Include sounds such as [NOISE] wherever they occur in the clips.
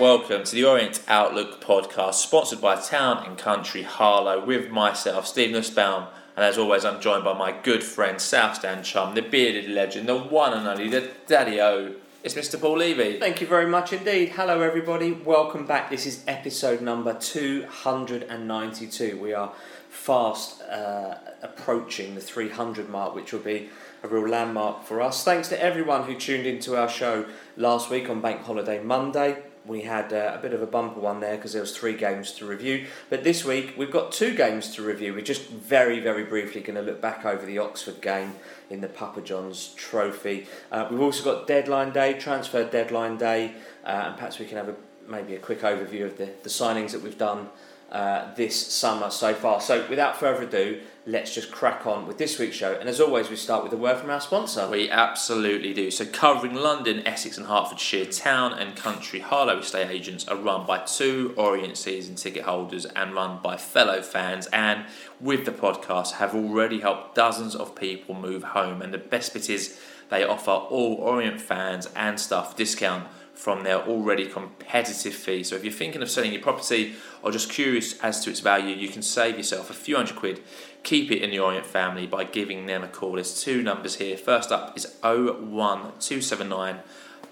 Welcome to the Orient Outlook podcast, sponsored by Town and Country Harlow, with myself, Steve Nussbaum. And as always, I'm joined by my good friend, South Stand chum, the bearded legend, the one and only, the daddy o. It's Mr. Paul Levy. Thank you very much indeed. Hello, everybody. Welcome back. This is episode number 292. We are fast uh, approaching the 300 mark, which will be a real landmark for us. Thanks to everyone who tuned into our show last week on Bank Holiday Monday. We had uh, a bit of a bumper one there because there was three games to review. But this week we've got two games to review. We're just very, very briefly going to look back over the Oxford game in the Papa John's Trophy. Uh, we've also got deadline day, transfer deadline day, uh, and perhaps we can have a, maybe a quick overview of the, the signings that we've done uh, this summer so far. So, without further ado, let's just crack on with this week's show. And as always, we start with a word from our sponsor. We absolutely do. So, covering London, Essex, and Hertfordshire, town and country Harlow estate agents are run by two Orient season ticket holders and run by fellow fans. And with the podcast, have already helped dozens of people move home. And the best bit is they offer all Orient fans and staff discount from their already competitive fee. So if you're thinking of selling your property or just curious as to its value, you can save yourself a few hundred quid. Keep it in the Orient family by giving them a call. There's two numbers here. First up is 01279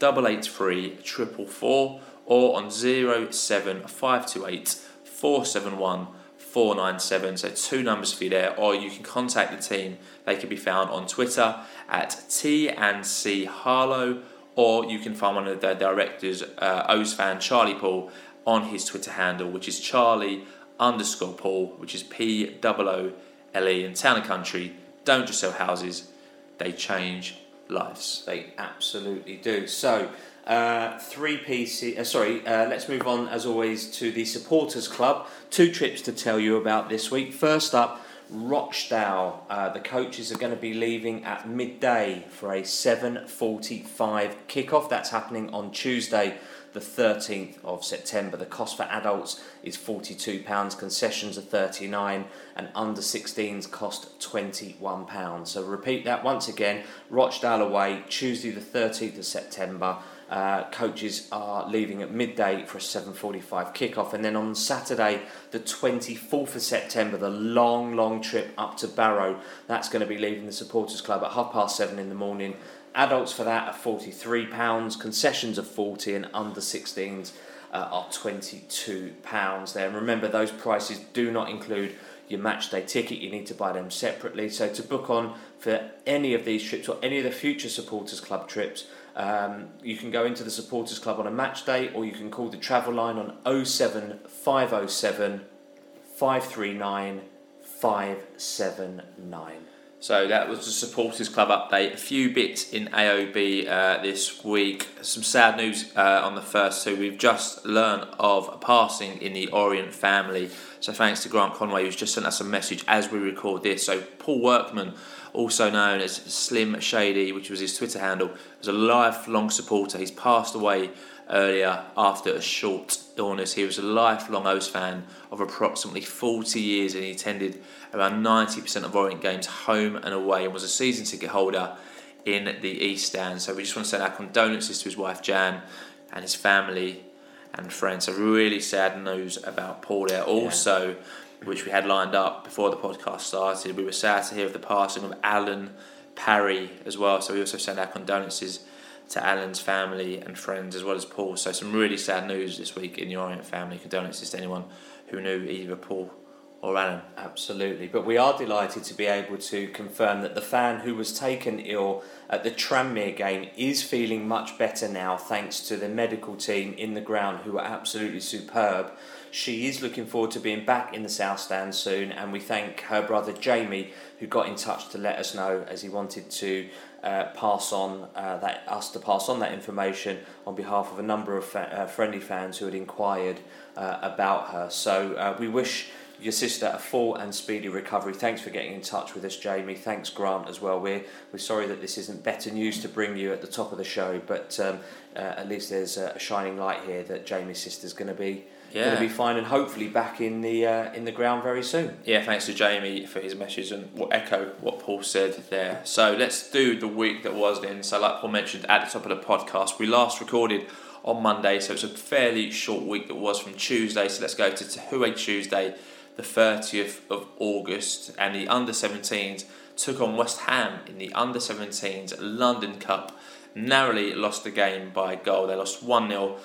883 444 or on 07528 471 497. So two numbers for you there, or you can contact the team. They can be found on Twitter at T and C Harlow or you can find one of the directors, uh, O's fan Charlie Paul, on his Twitter handle, which is Charlie underscore Paul, which is P O O L E. and town and country, don't just sell houses; they change lives. They absolutely do. So. Uh, three PC. Uh, sorry, uh, let's move on as always to the supporters club. Two trips to tell you about this week. First up, Rochdale. Uh, the coaches are going to be leaving at midday for a 7:45 kickoff. That's happening on Tuesday, the 13th of September. The cost for adults is 42 pounds. Concessions are 39, and under 16s cost 21 pounds. So repeat that once again. Rochdale away Tuesday, the 13th of September. Uh, coaches are leaving at midday for a 7.45 kickoff and then on saturday the 24th of september the long long trip up to barrow that's going to be leaving the supporters club at half past seven in the morning adults for that are 43 pounds. Concessions are 40 and under 16s uh, are 22 pounds there. And remember those prices do not include your match day ticket. You need to buy them separately. So to book on for any of these trips or any of the future supporters club trips um, you can go into the supporters club on a match day or you can call the travel line on 07507 539 579. So that was the supporters club update. A few bits in AOB uh, this week. Some sad news uh, on the first two. We've just learned of a passing in the Orient family. So thanks to Grant Conway who's just sent us a message as we record this. So Paul Workman also known as Slim Shady, which was his Twitter handle, was a lifelong supporter. He's passed away earlier after a short illness. He was a lifelong O's fan of approximately 40 years and he attended around 90% of Orient games home and away and was a season ticket holder in the East Stand. So we just want to send our condolences to his wife Jan and his family and friends. So really sad news about Paul there. Also, yeah which we had lined up before the podcast started. We were sad to hear of the passing of Alan Parry as well. So we also send our condolences to Alan's family and friends as well as Paul. So some really sad news this week in the Orient family. Condolences to anyone who knew either Paul or Alan. Absolutely. But we are delighted to be able to confirm that the fan who was taken ill at the Tranmere game is feeling much better now thanks to the medical team in the ground who are absolutely superb. She is looking forward to being back in the South Stand soon, and we thank her brother Jamie who got in touch to let us know as he wanted to uh, pass on uh, that us to pass on that information on behalf of a number of fa- uh, friendly fans who had inquired uh, about her. So uh, we wish your sister a full and speedy recovery. Thanks for getting in touch with us, Jamie. Thanks, Grant, as well. We're we're sorry that this isn't better news to bring you at the top of the show, but um, at least there's a shining light here that Jamie's sister's going to be yeah. going to be fine and hopefully back in the uh, in the ground very soon. Yeah, thanks to Jamie for his message and what echo what Paul said there. So let's do the week that was then. So like Paul mentioned at the top of the podcast, we last recorded on Monday, so it's a fairly short week that was from Tuesday. So let's go to Tahué Tuesday, the 30th of August, and the under 17s took on West Ham in the under 17s London Cup. Narrowly lost the game by a goal. They lost 1 0.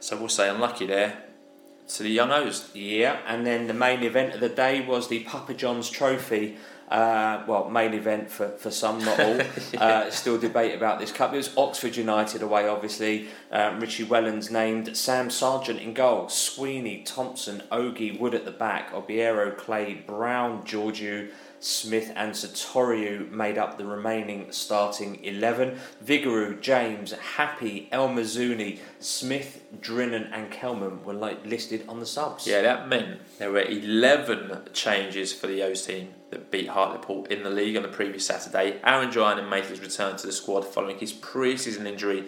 So we'll say unlucky there to the Young O's. Yeah, and then the main event of the day was the Papa John's Trophy. Uh, well, main event for, for some, not all. yeah. [LAUGHS] uh, still debate about this cup. It was Oxford United away, obviously. Um, Richie Wellens named Sam Sargeant in goal, Sweeney, Thompson, Ogie, Wood at the back, Obiero, Clay, Brown, Georgiou, Smith and Sotiriou made up the remaining starting 11. Vigouroux, James, Happe, El Mizouni, Smith, Drinan, and Kelman were like listed on the subs. Yeah, that meant there were 11 changes for the O's team that beat Hartlepool in the league on the previous Saturday. Aaron Drinan made his return to the squad following his pre season injury,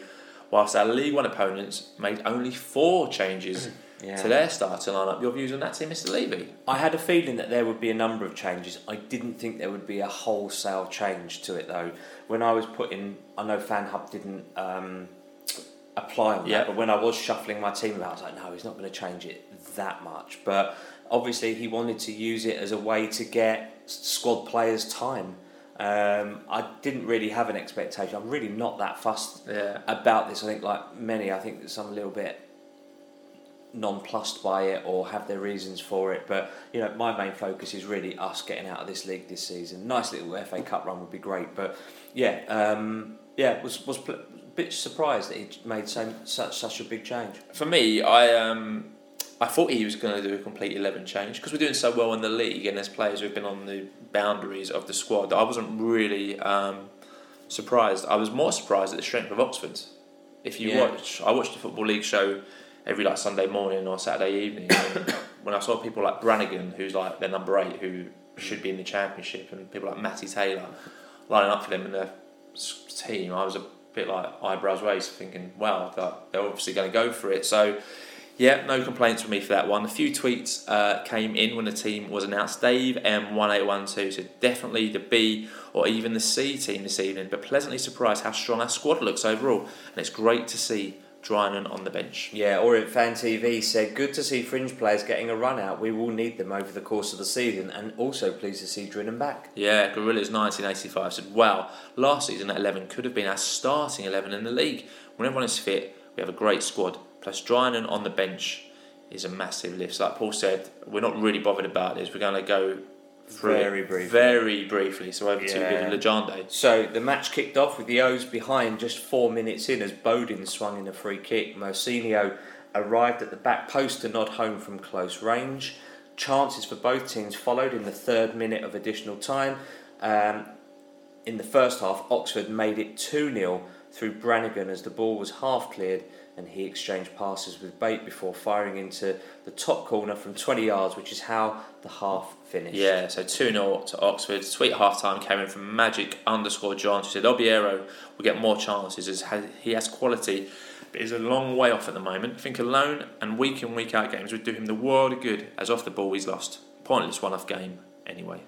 whilst our League One opponents made only four changes. [CLEARS THROAT] yeah. to their starting lineup. Your views on that team, Mr. Levy? I had a feeling that there would be a number of changes. I didn't think there would be a wholesale change to it though. When I was putting, I know FanHub didn't um, apply on that, but when I was shuffling my team about, I was like, no, he's not going to change it that much. But obviously, he wanted to use it as a way to get squad players time. Um, I didn't really have an expectation. I'm really not that fussed yeah. about this. I think, like many, I think some a little bit nonplussed by it or have their reasons for it. But you know, my main focus is really us getting out of this league this season. Nice little FA Cup run would be great, but yeah, um, yeah, was was a bit surprised that he made so, such such a big change. For me, I um. I thought he was going to do a complete 11 change because we're doing so well in the league and there's players who've been on the boundaries of the squad. I wasn't really um, surprised. I was more surprised at the strength of Oxford. If you yeah. watch, I watched the Football League show every like Sunday morning or Saturday evening. [COUGHS] when I saw people like Brannagan, who's like their number eight, who should be in the championship, and people like Matty Taylor lining up for them in their team, I was a bit like eyebrows raised, thinking, wow, they're obviously going to go for it. So. Yeah, no complaints from me for that one. A few tweets uh, came in when the team was announced. Dave M1812 said definitely the B or even the C team this evening, but pleasantly surprised how strong our squad looks overall. And it's great to see Drinan on the bench. Yeah, or Fan TV said, good to see fringe players getting a run out. We will need them over the course of the season, and also pleased to see Drinan back. Yeah, Gorillas 1985 said, wow, last season at 11 could have been our starting 11 in the league. When everyone is fit, we have a great squad. Plus, Drinan on the bench is a massive lift. So like Paul said, we're not really bothered about this. We're going to go very briefly. Very briefly. So over yeah. to Legende. So the match kicked off with the O's behind just four minutes in as Bodin swung in a free kick. Mousinho arrived at the back post to nod home from close range. Chances for both teams followed in the third minute of additional time. Um, in the first half, Oxford made it 2 0 through Brannagan as the ball was half cleared and he exchanged passes with Bate before firing into the top corner from 20 yards, which is how the half finished. Yeah, so 2 0 to Oxford. Sweet half time came in from Magic underscore John, who said Obiero will get more chances as he has quality, but is a long way off at the moment. I think alone and week in, week out games would do him the world of good, as off the ball he's lost. Pointless one off game anyway.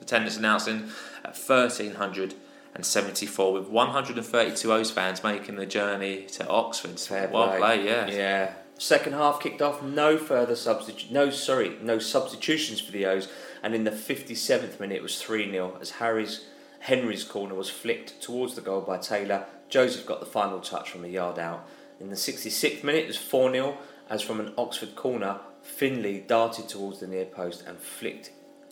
Attendance announcing at 1300 and 74 with 132 O's fans making the journey to Oxford. Fair well play. play, yeah. Yeah. Second half kicked off, no further substitu- no sorry, no substitutions for the O's, and in the 57th minute it was 3-0 as Harry's Henry's corner was flicked towards the goal by Taylor. Joseph got the final touch from a yard out. In the 66th minute it was 4-0 as from an Oxford corner Findlay darted towards the near post and flicked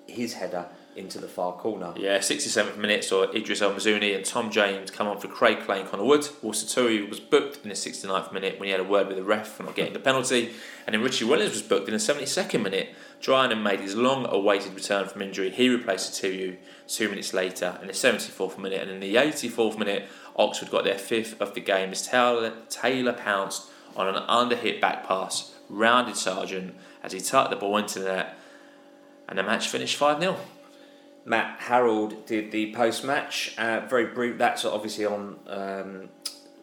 his header into the far corner. Yeah, 67th minute saw Idris El Mizouni and Tom James come on for Craig Clay and Connor Wood. Walsaturi was booked in the 69th minute when he had a word with the ref for not getting the penalty. And then Richie Wellens was booked in the 72nd minute. Drinan made his long awaited return from injury. He replaced Sotiriou two minutes later in the 74th minute. And in the 84th minute, Oxford got their fifth of the game as Taylor, Taylor pounced on an underhit back pass, rounded Sargeant as he tucked the ball into the net. And the match finished 5 0. Matt Harrold did the post match. Uh, very brief. That's obviously on um,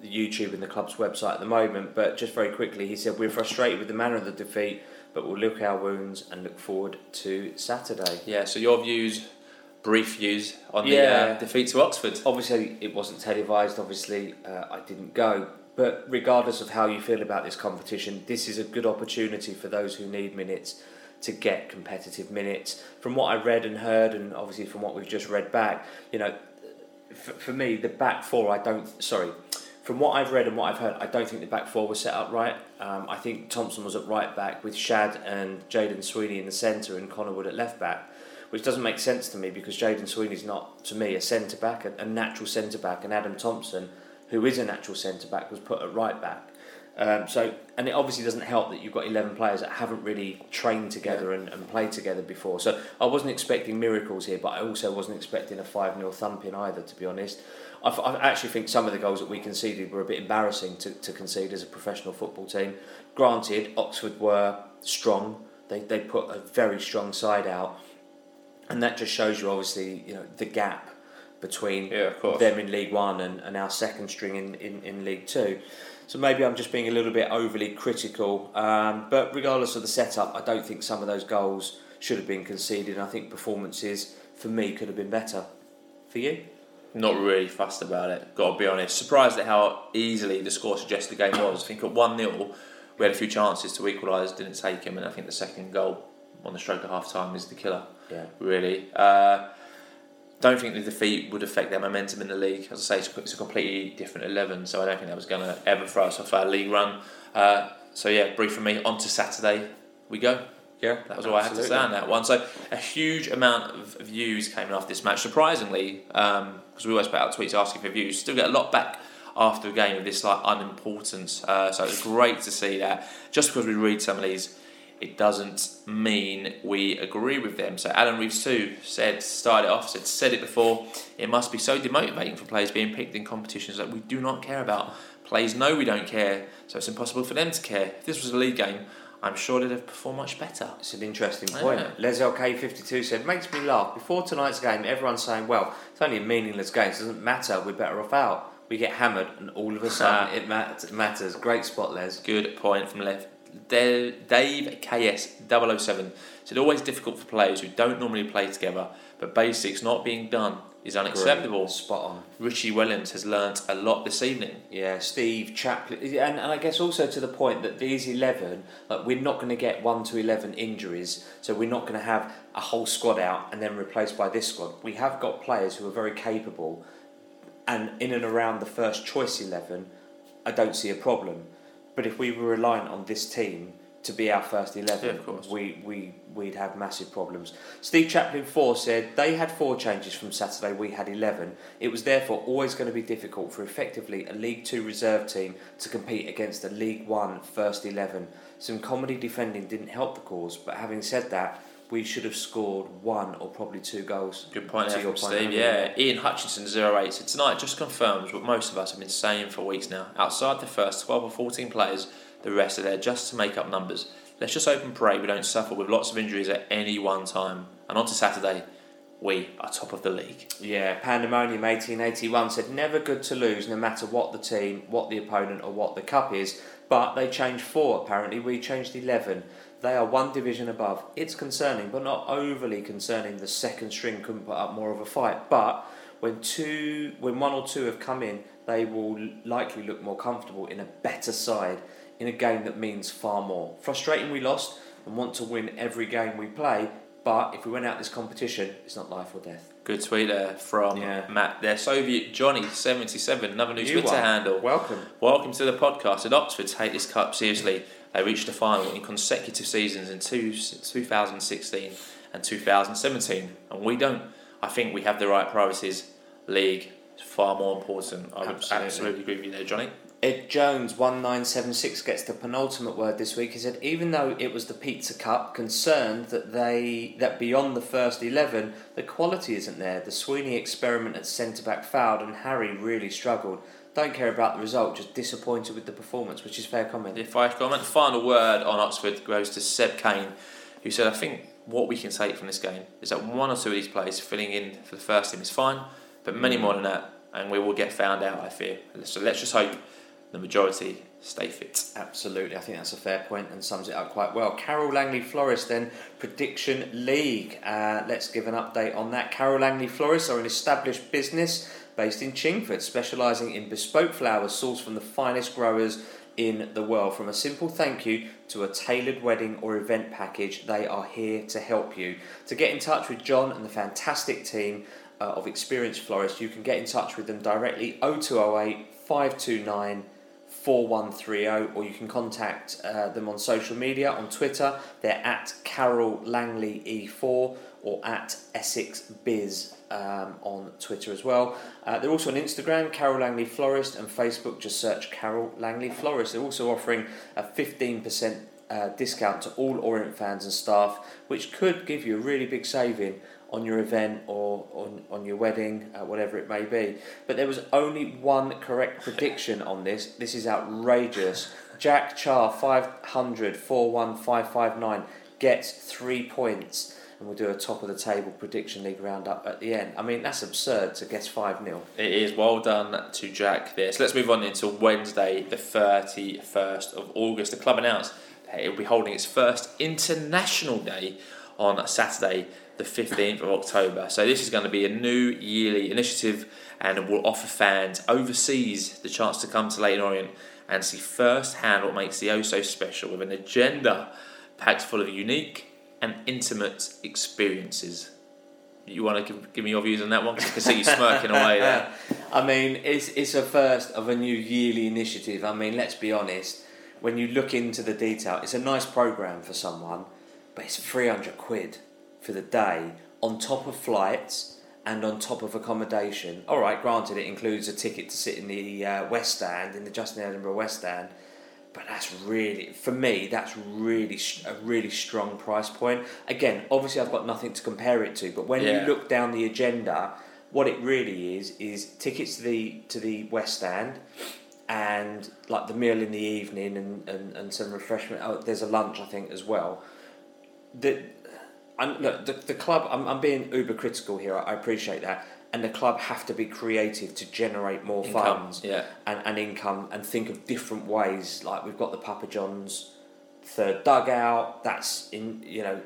YouTube and the club's website at the moment. But just very quickly, he said we're frustrated with the manner of the defeat, but we'll look our wounds and look forward to Saturday. Yeah. So your views, brief views on the uh, defeat to Oxford. Obviously, it wasn't televised. Obviously, uh, I didn't go. But regardless of how you feel about this competition, this is a good opportunity for those who need minutes to get competitive minutes. From what I read and heard, and obviously from what we've just read back, you know, for, for me, the back four, I don't, sorry, from what I've read and what I've heard, I don't think the back four was set up right. Um, I think Thompson was at right back with Shad and Jayden Sweeney in the centre and Connor Wood at left back, which doesn't make sense to me because Jayden Sweeney's not, to me, a centre back, a, a natural centre back, and Adam Thompson, who is a natural centre back, was put at right back. Um, so, and it obviously doesn't help that you've got 11 players that haven't really trained together and, and played together before. So, I wasn't expecting miracles here, but I also wasn't expecting a 5 0 thumping either, to be honest. I, I actually think some of the goals that we conceded were a bit embarrassing to, to concede as a professional football team. Granted, Oxford were strong, they, they put a very strong side out, and that just shows you, obviously, you know, the gap between Yeah, them in League One and, and our second string in, in, in League Two. So maybe I'm just being a little bit overly critical. Um, but regardless of the setup, I don't think some of those goals should have been conceded. I think performances for me could have been better. For you? Not really fussed about it, got to be honest. Surprised at how easily the score suggested the game was. I think at 1 0, we had a few chances to equalise, didn't take him, and I think the second goal on the stroke of half time is the killer, Yeah. really. Uh, don't think the defeat would affect their momentum in the league. As I say, it's, it's a completely different 11, so I don't think that was going to ever throw us off our league run. Uh, so, yeah, brief from me. On to Saturday we go. Yeah, That was all I had to say on that one. So a huge amount of views came after this match. Surprisingly, because we always put out tweets asking for views, still get a lot back after a game of this like unimportance. Uh, so it's great to see that. Just because we read some of these, it doesn't mean we agree with them. So Alan Reeves too said, started off, said, said it before. It must be so demotivating for players being picked in competitions that we do not care about. Players know we don't care, so it's impossible for them to care. If this was a league game, I'm sure they'd have performed much better. It's an interesting point. Yeah. Les LK52 said, Makes me laugh. Before tonight's game, everyone's saying, Well, it's only a meaningless game, so it doesn't matter, we're better off out. We get hammered, and all of a sudden [LAUGHS] it mat- matters. Great spot, Les. Good point from left. Dave KS 007 said always difficult for players who don't normally play together, but basics not being done is unacceptable. Great. Spot on. Richie Wellens has learnt a lot this evening. Yeah, Steve Chaplin, and, and I guess also to the point that these eleven, like we're not going to get one to eleven injuries, so we're not going to have a whole squad out and then replaced by this squad. We have got players who are very capable, and in and around the first choice eleven, I don't see a problem. But if we were reliant on this team to be our first eleven, Yeah, of course. we we we'd have massive problems. Steve Chaplin four said they had four changes from Saturday. We had eleven. It was therefore always going to be difficult for effectively a League Two reserve team to compete against a League One first eleven. Some comedy defending didn't help the cause, but having said that, we should have scored one or probably two goals. Good point To there your from point Steve. Yeah, Ian Hutchinson 08 said tonight just confirms what most of us have been saying for weeks now. Outside the first 12 or 14 players, the rest are there just to make up numbers. Let's just hope and pray we don't suffer with lots of injuries at any one time. And on to Saturday, we are top of the league. Yeah, Pandemonium 1881 said never good to lose no matter what the team, what the opponent, or what the cup is. But they changed four apparently. We changed 11. They are one division above. It's concerning, but not overly concerning. The second string couldn't put up more of a fight. But when two, when one or two have come in, they will likely look more comfortable in a better side in a game that means far more. Frustrating we lost and want to win every game we play. But if we went out this competition, it's not life or death. Good tweet there from Yeah. Matt there. Soviet Johnny77, another new You Twitter are. handle. Welcome. Welcome to the podcast. Did Oxford take this cup seriously? They reached the final in consecutive seasons in two, 2016 and 2017, and we don't. I think we have the right priorities. League is far more important. I would Absolutely. absolutely agree with you there, Johnny. Ed Jones, 1976, gets the penultimate word this week. He said, even though it was the Pizza Cup, concerned that they that beyond the first 11, the quality isn't there. The Sweeney experiment at centre back fouled, and Harry really struggled. Don't care about the result, just disappointed with the performance, which is fair comment. If I comment, final word on Oxford goes to Seb Kane, who said, I think what we can take from this game is that one or two of these players filling in for the first team is fine, but many more than that, and we will get found out, I fear. So let's just hope the majority stay fit. Absolutely, I think that's a fair point and sums it up quite well. Carole Langley Florist, then prediction league. Uh, let's give an update on that. Carole Langley Florist are an established business. Based in Chingford, specialising in bespoke flowers sourced from the finest growers in the world. From a simple thank you to a tailored wedding or event package, they are here to help you. To get in touch with John and the fantastic team uh, of experienced florists, you can get in touch with them directly 0208 529 4130 or you can contact uh, them on social media on Twitter. They're at Carole Langley E4 or at Essex Biz um, on Twitter as well. Uh, they're also on Instagram, Carole Langley Florist, and Facebook. Just search Carole Langley Florist. They're also offering a 15% uh, discount to all Orient fans and staff, which could give you a really big saving on your event or on, on your wedding, uh, whatever it may be. But there was only one correct [LAUGHS] prediction on this. This is outrageous. Jack Char 500 41559 gets three points and we'll do a top of the table prediction league roundup at the end. I mean, that's absurd to guess 5 0. It is well done to Jack there. So let's move on into Wednesday, the 31st of August. The club announced that it will be holding its first international day on Saturday, the 15th of October. So this is going to be a new yearly initiative and will offer fans overseas the chance to come to Leyton Orient and see firsthand what makes the O so special with an agenda packed full of unique and intimate experiences. You want to give, give me your views on that one? Because I can see you smirking away there. [LAUGHS] I mean, it's, it's a first of a new yearly initiative. I mean, let's be honest, when you look into the detail, it's a nice programme for someone, but it's 300 quid for the day on top of flights and on top of accommodation. All right, granted, it includes a ticket to sit in the uh, West Stand, in the Justin Edinburgh West Stand but that's really for me that's really a really strong price point. Again obviously i've got nothing to compare it to but when yeah. you look down the agenda what it really is is tickets to the to the west stand and like the meal in the evening and, and, and some refreshment. Oh, there's a lunch i think as well. The, and look, the, the club I'm, I'm being uber critical here. I appreciate that and the club have to be creative to generate more income, funds yeah. and, and income and think of different ways. Like we've got the Papa John's third dugout. That's in you know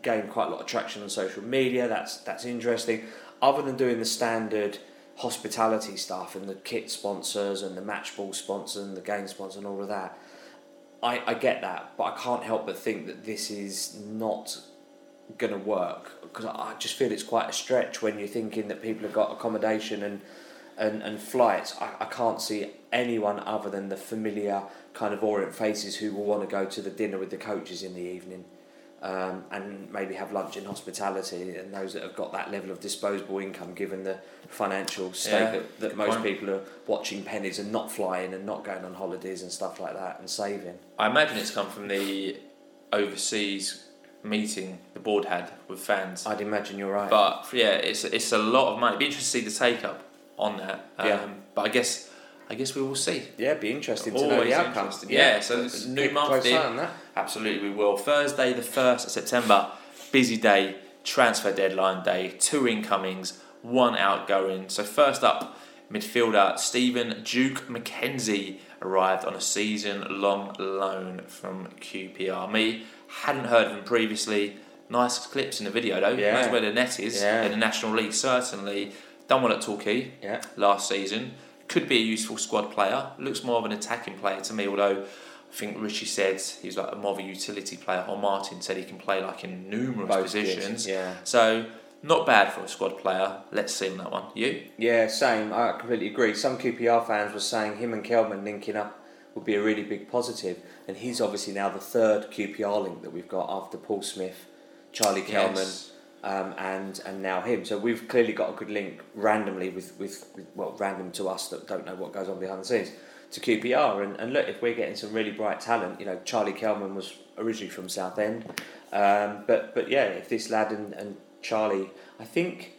gained quite a lot of traction on social media. That's that's interesting. Other than doing the standard hospitality stuff and the kit sponsors and the match ball sponsor and the game sponsor and all of that, I, I get that, but I can't help but think that this is not going to work because I just feel it's quite a stretch when you're thinking that people have got accommodation and and, and flights. I, I can't see anyone other than the familiar kind of Orient faces who will want to go to the dinner with the coaches in the evening. Um, and maybe have lunch in hospitality, and those that have got that level of disposable income, given the financial state yeah, that, that most point. people are watching pennies and not flying and not going on holidays and stuff like that and saving. I imagine it's come from the overseas meeting the board had with fans. I'd imagine you're right. But yeah, it's it's a lot of money. It'd be interesting to see the take up on that. Um, yeah. But I guess I guess we will see. Yeah, it'd be interesting to know the outcome. Yeah, yeah, so new month in. Absolutely, we will. Thursday, the first of September, busy day, transfer deadline day, two incomings, one outgoing. So first up, midfielder Stephen Duke McKenzie arrived on a season-long loan from QPR. Me Hadn't heard of him previously. Nice clips in the video though. Yeah. Knows where the net is yeah. in the National League certainly. Done well at Torquay yeah. last season. Could be a useful squad player. Looks more of an attacking player to me, although I think Richie said he's like more of a utility player, or Martin said he can play like in numerous Both positions. yeah. So not bad for a squad player. Let's see on that one. You? Yeah, same. I completely agree. Some QPR fans were saying him and Kelman linking up would be a really big positive. And he's obviously now the third QPR link that we've got after Paul Smyth, Charlie Kelman, yes. um, and and now him. So we've clearly got a good link randomly with, with, with, well random to us that don't know what goes on behind the scenes to QPR. And, and look, if we're getting some really bright talent, you know, Charlie Kelman was originally from Southend, um, but but yeah, if this lad and, and Charlie, I think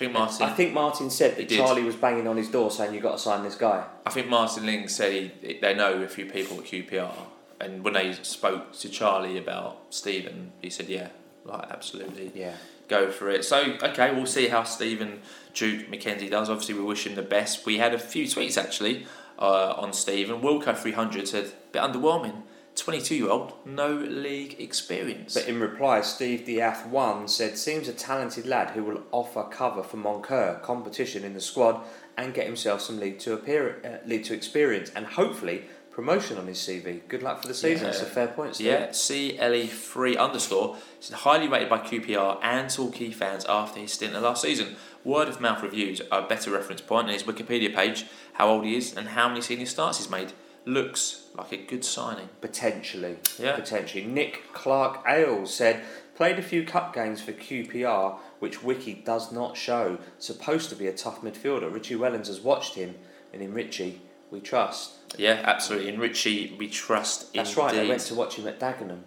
think Martin. I think Martin said that Charlie was banging on his door saying you've got to sign this guy. I think Martin Ling said he, they know a few people at QPR, and when they spoke to Charlie about Stephen, he said, "Yeah, like absolutely, yeah, go for it." So okay, we'll see how Stephen Duke McKenzie does. Obviously, we wish him the best. We had a few tweets actually uh, on Stephen. Wilco three hundred said, "Bit underwhelming." 22 year old, no league experience. But in reply, Steve Diath one said, "Seems a talented lad who will offer cover for Moncur, competition in the squad, and get himself some league to appear, uh, league to experience, and hopefully." Promotion on his CV. Good luck for the season. Yeah. That's a fair point. Steve. Yeah, CLE3 underscore is highly rated by QPR and Torquay fans after his stint in the last season. Word of mouth reviews are a better reference point on his Wikipedia page, how old he is, and how many senior starts he's made. Looks like a good signing. Potentially. Yeah. Potentially. Nick Clark Ailes said, played a few cup games for QPR, which Wiki does not show. Supposed to be a tough midfielder. Richie Wellens has watched him, and in Richie, we trust. Yeah, absolutely. In Richie, we trust. That's right, they went to watch him at Dagenham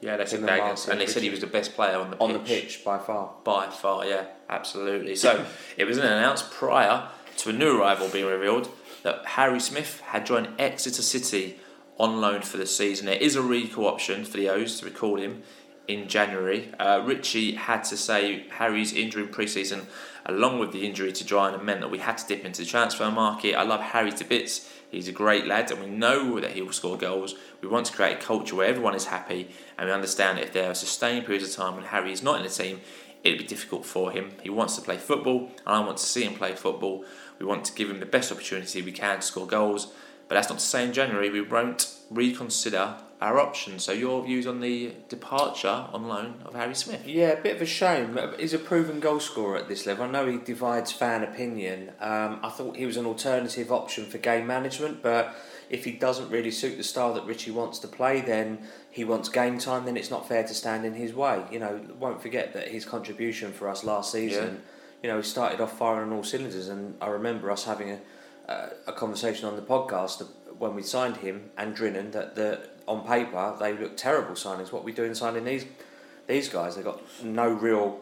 Yeah, that's him in and Daggers, Martin and they said he was the best player on the pitch. on the pitch by far. by far. Yeah, absolutely. So [LAUGHS] it was an announced prior to a new arrival being revealed that Harry Smith had joined Exeter City on loan for the season. There is a recall option for the O's to recall him in January. Uh, Richie had to say Harry's injury in pre-season, along with the injury to Drinan, meant that we had to dip into the transfer market. I love Harry to bits. He's a great lad, and we know that he will score goals. We want to create a culture where everyone is happy, and we understand that if there are sustained periods of time when Harry is not in the team, it'd be difficult for him. He wants to play football, and I want to see him play football. We want to give him the best opportunity we can to score goals, but that's not to say in January we won't reconsider our options. So, your views on the departure on loan of Harry Smith? Yeah, a bit of a shame. He's a proven goal scorer at this level. I know he divides fan opinion. Um, I thought he was an alternative option for game management, but if he doesn't really suit the style that Richie wants to play, then he wants game time. Then it's not fair to stand in his way. You know, won't forget that his contribution for us last season. You know, he started off firing on all cylinders, and I remember us having a uh, a conversation on the podcast when we signed him and Drinan that the on paper they look terrible signings. What we doing signing these these guys? They got no real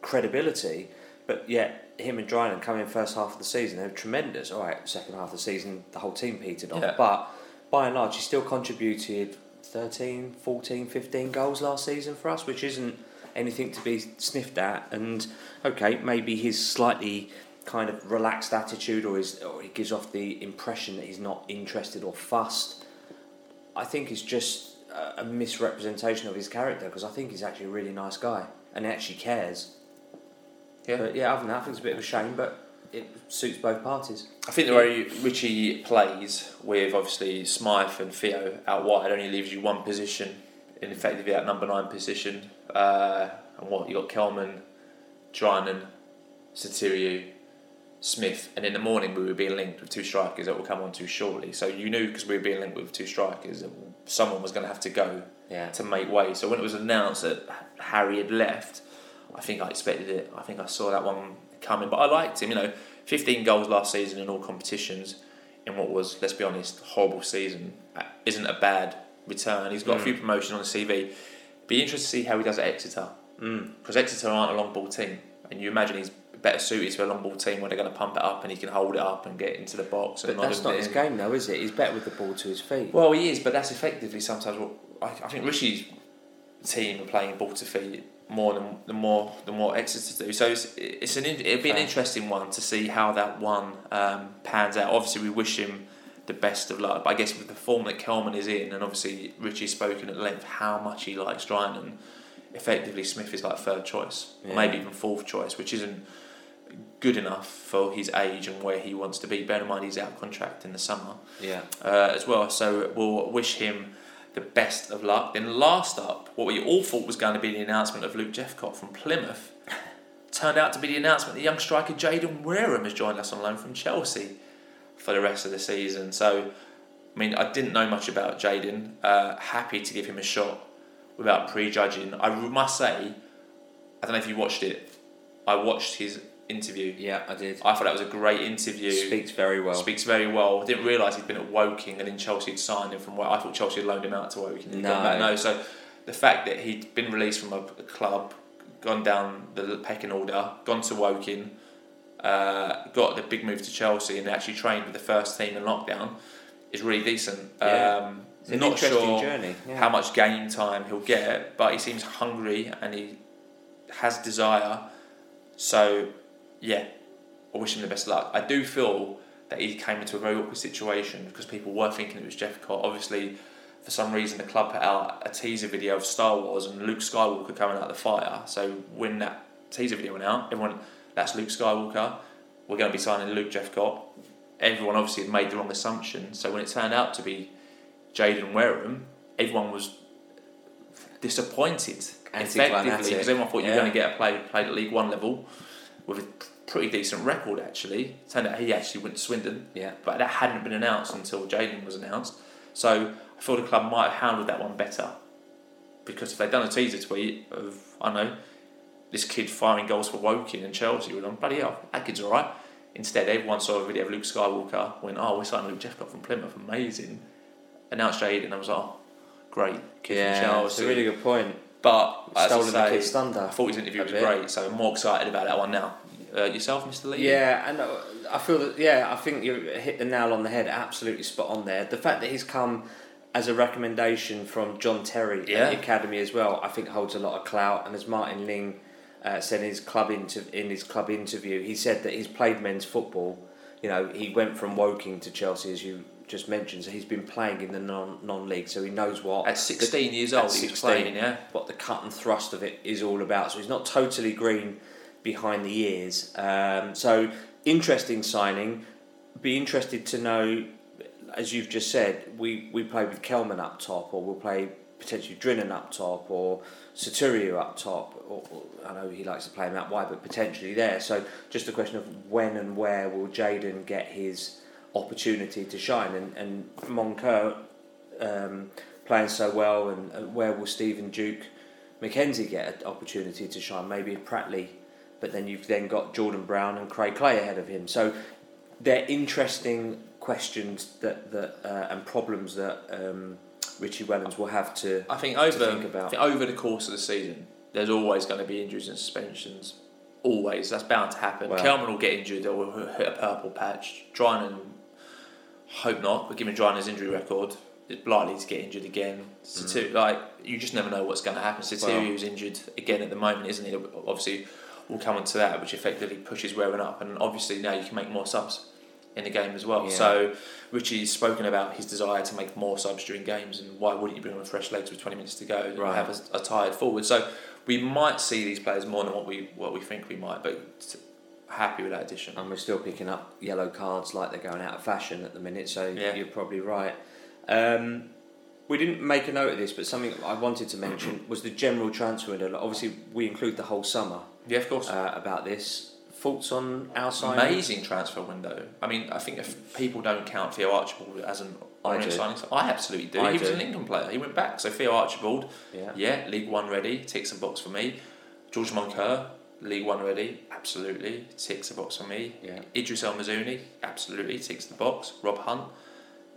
credibility, but yet him and Drinan come in first half of the season. They're tremendous. All right, second half of the season the whole team petered off, Yeah. but by and large he still contributed 13, 14, 15 goals last season for us, which isn't anything to be sniffed at. And okay, maybe his slightly kind of relaxed attitude, or his, or he gives off the impression that he's not interested or fussed. I think it's just a- misrepresentation of his character because I think he's actually a really nice guy and he actually cares. Yeah. But yeah, other than that, I think it's a bit of a shame, but it suits both parties. I think the way Richie plays with obviously Smyth and Theo out wide only leaves you one position in effectively that number nine position. Uh, and what you got Kelman, Drinan, Sotiriou, Smith, and in the morning we were being linked with two strikers that we'll come on to shortly. So you knew because we were being linked with two strikers that someone was going to have to go Yeah. to make way. So when it was announced that Harry had left, I think I expected it. I think I saw that one coming. But I liked him. You know, 15 goals last season in all competitions in what was, let's be honest, a horrible season uh, isn't a bad return. He's got a few promotions on the CV. Be interested to see how he does at Exeter because Exeter aren't a long ball team, and you imagine he's better suited to a long ball team where they're going to pump it up and he can hold it up and get into the box. And But that's not his in. game, though, is it? He's better with the ball to his feet. Well, he is, but that's effectively sometimes what I, I think Richie's team are playing ball to feet more than the more the more Exeter do. So it's, it's an it'll be an interesting one to see how that one um, pans out. Obviously, we wish him the best of luck, but I guess with the form that Kelman is in, and obviously Richie's spoken at length how much he likes Drinan. Effectively, Smith is like third choice, or maybe even fourth choice, which isn't good enough for his age and where he wants to be. Bear in mind he's out of contract in the summer Yeah. uh, as well. So we'll wish him the best of luck. Then last up, what we all thought was going to be the announcement of Luke Jephcott from Plymouth [LAUGHS] turned out to be the announcement that young striker Jayden Wareham has joined us on loan from Chelsea for the rest of the season. So, I mean, I didn't know much about Jayden. Uh, happy to give him a shot without prejudging. I must say, I don't know if you watched it. I watched his interview. Yeah, I did. I thought that was a great interview. Speaks very well. Speaks very well. I Didn't realise he'd been at Woking and then Chelsea had signed him from where I thought Chelsea had loaned him out to Woking. No. no. So the fact that he'd been released from a, a club, gone down the pecking order, gone to Woking, uh, got the big move to Chelsea and actually trained with the first team in lockdown is really decent. Yeah. Um, not interesting sure journey. Yeah. how much game time he'll get, but he seems hungry and he has desire. So, yeah, I wish him the best of luck. I do feel that he came into a very awkward situation because people were thinking it was Jephcott. Obviously, for some reason the club put out a teaser video of Star Wars and Luke Skywalker coming out of the fire. So when that teaser video went out, everyone that's Luke Skywalker. We're going to be signing Luke Jephcott. Everyone obviously had made the wrong assumption. So when it turned out to be Jayden Wareham, everyone was disappointed. Effectively, because everyone thought you were Yeah. going to get a player who played at League One level with a pretty decent record actually. Turned out he actually went to Swindon, Yeah. but that hadn't been announced until Jayden was announced. So I thought the club might have handled that one better. Because if they'd done a teaser tweet of, I don't know, this kid firing goals for Woking and Chelsea, we'd gone, bloody hell, that kid's alright. Instead, everyone saw a video of Luke Skywalker, went, oh, we're signing Luke Jephcott from Plymouth, amazing. Announced Jayden, and I was like, oh, great, kid Yeah, from it's a really good point. but, Stolen the kid's thunder. I thought his interview was great, so I'm more excited about that one now. Uh, yourself, Mr. Lee? Yeah, and uh, I feel that yeah, I think you hit the nail on the head. Absolutely spot on there. The fact that he's come as a recommendation from John Terry Yeah. at the academy as well, I think holds a lot of clout. And as Martin Ling uh, said in his club inter- in his club interview, he said that he's played men's football. You know, he went from Woking to Chelsea, as you just mentioned. So he's been playing in the non non league, so he knows what At 16 years at old, he was 16. playing, yeah. what the cut and thrust of it is all about. So he's not totally green behind the ears. Um, so interesting signing. Be interested to know, as you've just said, we, we play with Kelman up top, or we'll play potentially Drinan up top, or Sotiriou up top. Or, or I know he likes to play him out wide, but potentially there. So just a question of when and where will Jayden get his opportunity to shine, and and Moncur um, playing so well, and, and where will Stephen Duke McKenzie get an opportunity to shine? Maybe Pratley, but then you've then got Jordan Brown and Craig Clay ahead of him. So they're interesting questions that that uh, and problems that um, Richie Wellens will have to. I think over think about. I think over the course of the season, there's always going to be injuries and suspensions. Always, that's bound to happen. Well- Kelman will get injured or will hit a purple patch. Drinan, hope not, but given Drinan's injury record, it's likely to get injured again. Satu- mm. like you just never know what's going to happen. Sotiriou's injured again at the moment, isn't he? Obviously, we'll come on to that, which effectively pushes Warren up, and obviously now you can make more subs in the game as well. Yeah. So Richie's spoken about his desire to make more subs during games, and why wouldn't you bring on a fresh legs with 20 minutes to go and Right. have a, a tired forward? So we might see these players more than what we what we think we might, but happy with that addition. And we're still picking up yellow cards like they're going out of fashion at the minute. So Yeah. you're probably right. Um, we didn't make a note of this, but something I wanted to mention was the general transfer window. Obviously, we include the whole summer Yeah, of course. uh, about this. Thoughts on our signing? Amazing transfer window. I mean, I think if people don't count Theo Archibald as an I signing, I absolutely do. I he was an England player. He went back. So Theo Archibald, Yeah. yeah, League One ready, ticks a box for me. George Moncur, League One ready, absolutely ticks a box for me. Yeah. Idris El Mizouni, absolutely ticks the box. Rob Hunt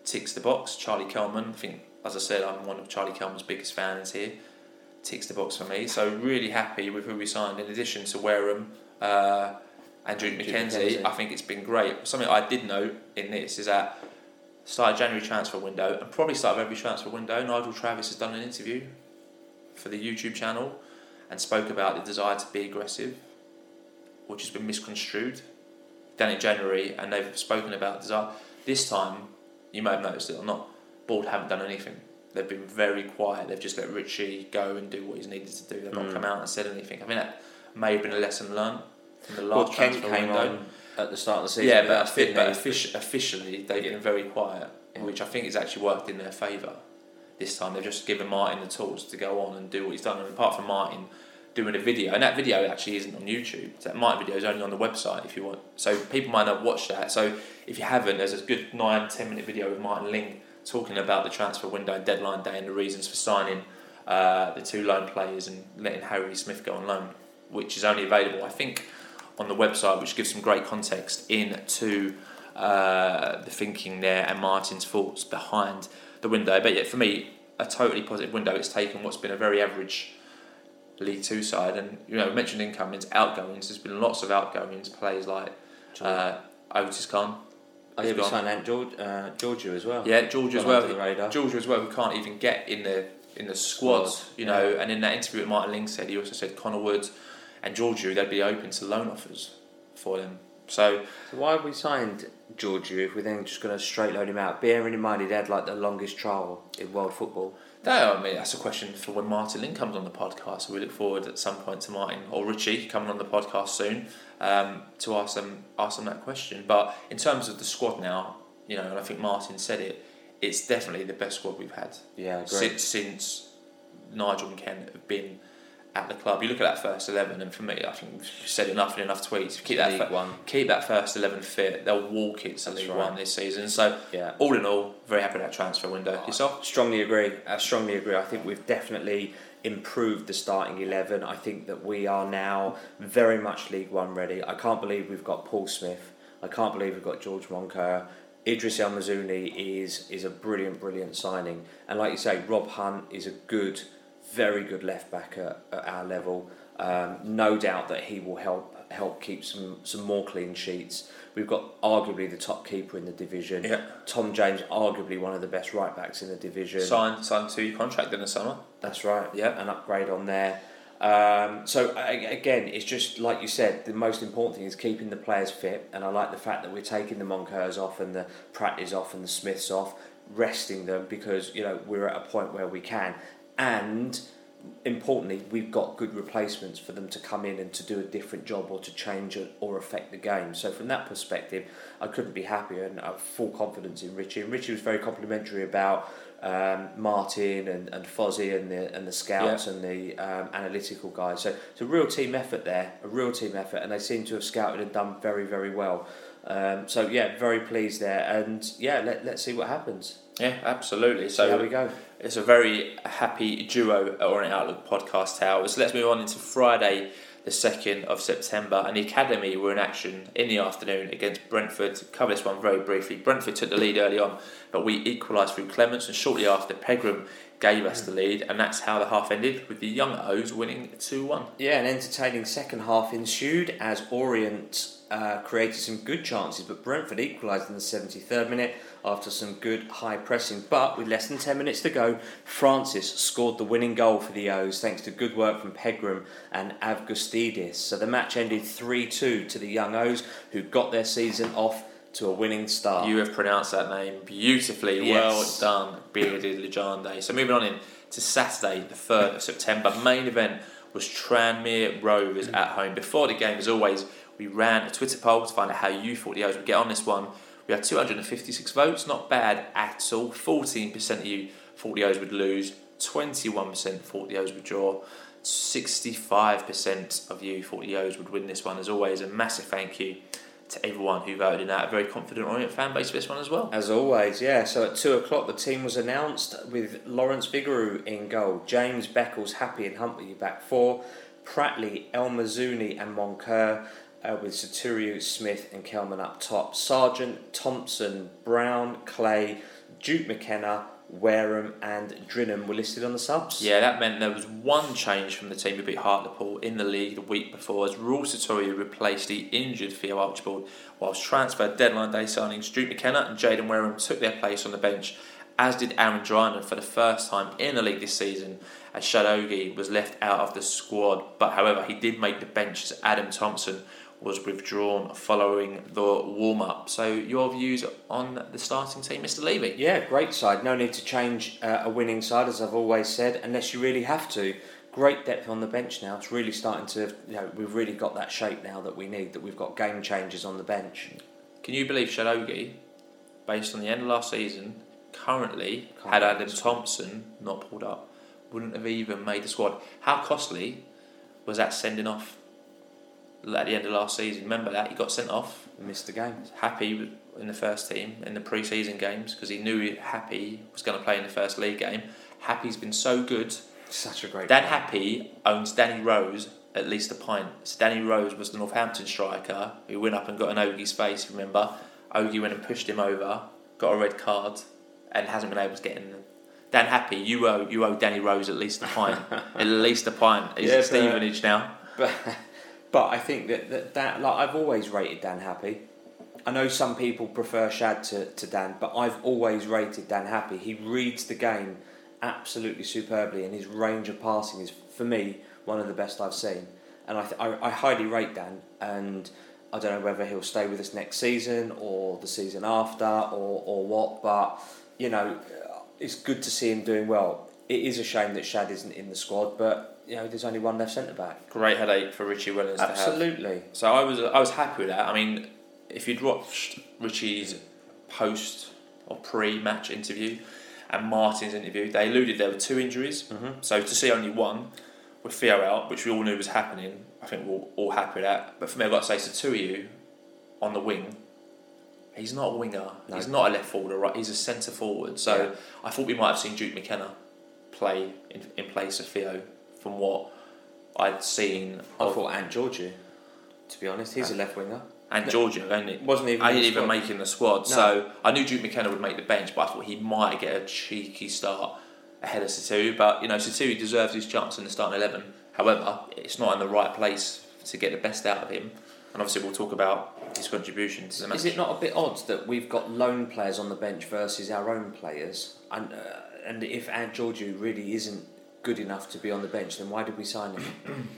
ticks the box. Charlie Kelman, I think, as I said, I'm one of Charlie Kelman's biggest fans here. Ticks the box for me. So really happy with who we signed. In addition to Wareham uh, and Duke McKenzie, McKenzie. I think it's been great. Something I did note in this is that start of January transfer window and probably start of every transfer window. Nigel Travis has done an interview for the YouTube channel and spoke about the desire to be aggressive, which has been misconstrued. Done in January, and they've spoken about desire. This time, you may have noticed it or not. Board haven't done anything. They've been very quiet. They've just let Richie go and do what he's needed to do. They've not Mm. come out and said anything. I mean, that may have been a lesson learned the Well, last Kent came window. on at the start of the season. Yeah, but, but officially they've Yeah. been very quiet, Yeah. which I think has actually worked in their favour. This time they've just given Martin the tools to go on and do what he's done. And apart from Martin doing a video, and that video actually isn't on YouTube. That Martin video is only on the website if you want. So people might not watch that. So if you haven't, there's a good nine ten minute video with Martin Ling talking about the transfer window and deadline day and the reasons for signing uh, the two loan players and letting Harry Smith go on loan, which is only available, I think, on the website, which gives some great context into uh, the thinking there and Martin's thoughts behind the window. But yet, for me, a totally positive window. It's taken what's been a very average League Two side, and you know, mentioned incomings, outgoings. There's been lots of outgoings. Players like uh, Otis Khan. Oh, yeah, we signed Ant George, uh, Georgiou as well. Yeah, Georgiou as well. Georgiou as well, We can't even get in the in the squad, Squad, you know. And in that interview with Martin Ling said he also said Connor Woods and Georgiou they'd be open to loan offers for them So So why have we signed Georgiou if we're then just going to straight load him out? Bearing in mind he'd had like the longest trial in world football. No, I mean that's a question for when Martin Ling comes on the podcast. So we look forward at some point to Martin or Richie coming on the podcast soon um, to ask them ask them that question. But in terms of the squad now, you know, and I think Martin said it, it's definitely the best squad we've had Yeah, since since Nigel and Ken have been at the club. You look at that first eleven, and for me, I think we've said enough in enough tweets. Keep that League One. keep that first eleven fit. They'll walk it to That's League right. One this season. So Yeah. all in all, very happy with that transfer window. Yourself? Strongly agree. I strongly agree. I think we've definitely improved the starting 11. I think that we are now very much League One ready. I can't believe we've got Paul Smyth. I can't believe we've got George Moncur. Idris El Mizouni is, is a brilliant, brilliant signing. And like you say, Rob Hunt is a good, very good left back at, at our level. Um, no doubt that he will help help keep some, some more clean sheets. We've got arguably the top keeper in the division. Yeah. Tom James, arguably one of the best right backs in the division. Signed signed two contract in the summer. That's right. Yeah. An upgrade on there. Um, so again, it's just like you said. The most important thing is keeping the players fit, and I like the fact that we're taking the Moncurs off and the Pratt is off and the Smyths off, resting them because you know we're at a point where we can, and importantly, we've got good replacements for them to come in and to do a different job or to change or affect the game. So from that perspective, I couldn't be happier, and I have full confidence in Richie. And Richie was very complimentary about um, Martin and, and Fozzie and the and the scouts and the um, analytical guys. So it's a real team effort there, a real team effort, and they seem to have scouted and done very very well. Um, so yeah, very pleased there, and yeah, let let's see what happens. Yeah, absolutely. So how we go. It's a very happy duo Orient Outlook podcast towers. Let's move on into Friday, the 2nd of September. And the Academy were in action in the afternoon against Brentford. Cover this one very briefly. Brentford took the lead early on, but we equalised through Clements. And shortly after, Pegram gave us the lead. And that's how the half ended, with the young O's winning 2 1. Yeah, an entertaining second half ensued as Orient uh, created some good chances, but Brentford equalised in the 73rd minute after some good high pressing. But with less than 10 minutes to go, Francis scored the winning goal for the O's thanks to good work from Pegram and Avgustidis. So the match ended 3 2 to the young O's, who got their season off to a winning start. You have pronounced that name beautifully. Yes. Well done, bearded legende. So moving on in to Saturday, the third of September. Main event was Tranmere Rovers at home. Before the game, as always, we ran a Twitter poll to find out how you thought the O's would get on this one. We had 256 votes, not bad at all. 14% of you thought the O's would lose. 21% thought the O's would draw. 65% of you thought the O's would win this one. As always, a massive thank you to everyone who voted in that. A very confident Orient fan base for this one as well. As always, yeah. So at two o'clock, the team was announced with Lawrence Vigouroux in goal, James Beckles, Happe and Huntley back four, Pratley, El Mizouni and Moncur, uh, with Sotiriou, Smyth and Kelman up top. Sargeant, Thompson, Brown, Clay, Duke McKenna, Wareham and Drinan were listed on the subs. Yeah, that meant there was one change from the team who beat Hartlepool in the league the week before as Ruel Sotiriou replaced the injured Theo Archibald, whilst transfer deadline day signings Duke McKenna and Jayden Wareham took their place on the bench, as did Aaron Drinan for the first time in the league this season, as Shad Ogie was left out of the squad. But however, he did make the bench as Adam Thompson was withdrawn following the warm up. So, your views on the starting team, Mr. Levy? Yeah, great side. No need to change uh, a winning side, as I've always said, unless you really have to. Great depth on the bench now. It's really starting to, you know, we've really got that shape now that we need. That we've got game changers on the bench. Can you believe Shad Ogie, based on the end of last season, currently, Can't had Adam. Thompson not pulled up, wouldn't have even made the squad? How costly was that sending off at the end of last season? Remember that? He got sent off. Missed the game. Happe in the first team in the pre season games because he knew Happe was going to play in the first league game. Happe's been so good. Such a great. Dan Happe owns Danny Rose at least a pint. So Danny Rose was the Northampton striker who went up and got an Ogie's face, remember? Ogie went and pushed him over, got a red card, and hasn't been able to get in. Dan Happe, you owe you owe Danny Rose at least a pint. [LAUGHS] at least a pint. He's Yeah, at Stevenage now. But, but I think that, that that like I've always rated Dan Happe. I know some people prefer Shad to, to Dan, but I've always rated Dan Happe. He reads the game absolutely superbly, and his range of passing is, for me, one of the best I've seen. And I, th- I, I highly rate Dan, and I don't know whether he'll stay with us next season or the season after or, or what, but you know, it's good to see him doing well. It is a shame that Shad isn't in the squad, but you know, there's only one left centre back. Great headache for Richie Wellens to have. Absolutely. So I was I was happy with that. I mean, if you'd watched Richie's post or pre-match interview and Martin's interview, they alluded there were two injuries. Mm-hmm. So to see only one with Theo out, which we all knew was happening, I think we're all happy with that. But for me, I've got to say, so two of you on the wing. He's not a winger. No. He's not a left forward or right. He's a centre forward. So Yeah. I thought we might have seen Duke McKenna play in, in place of Theo from what I'd seen. I of- thought Ant Georgiou, to be honest, he's a left winger. and No. Georgiou, only Wasn't even I in the didn't even make in the squad. No. So I knew Duke McKenna would make the bench, but I thought he might get a cheeky start ahead of Satu. But you know, Satu deserves his chance in the starting eleven. However, it's not in the right place to get the best out of him. And obviously, we'll talk about his contribution to the match. Is it not a bit odd that we've got loan players on the bench versus our own players? And uh, and if Ant Georgiou really isn't good enough to be on the bench, then why did we sign him? [CLEARS THROAT]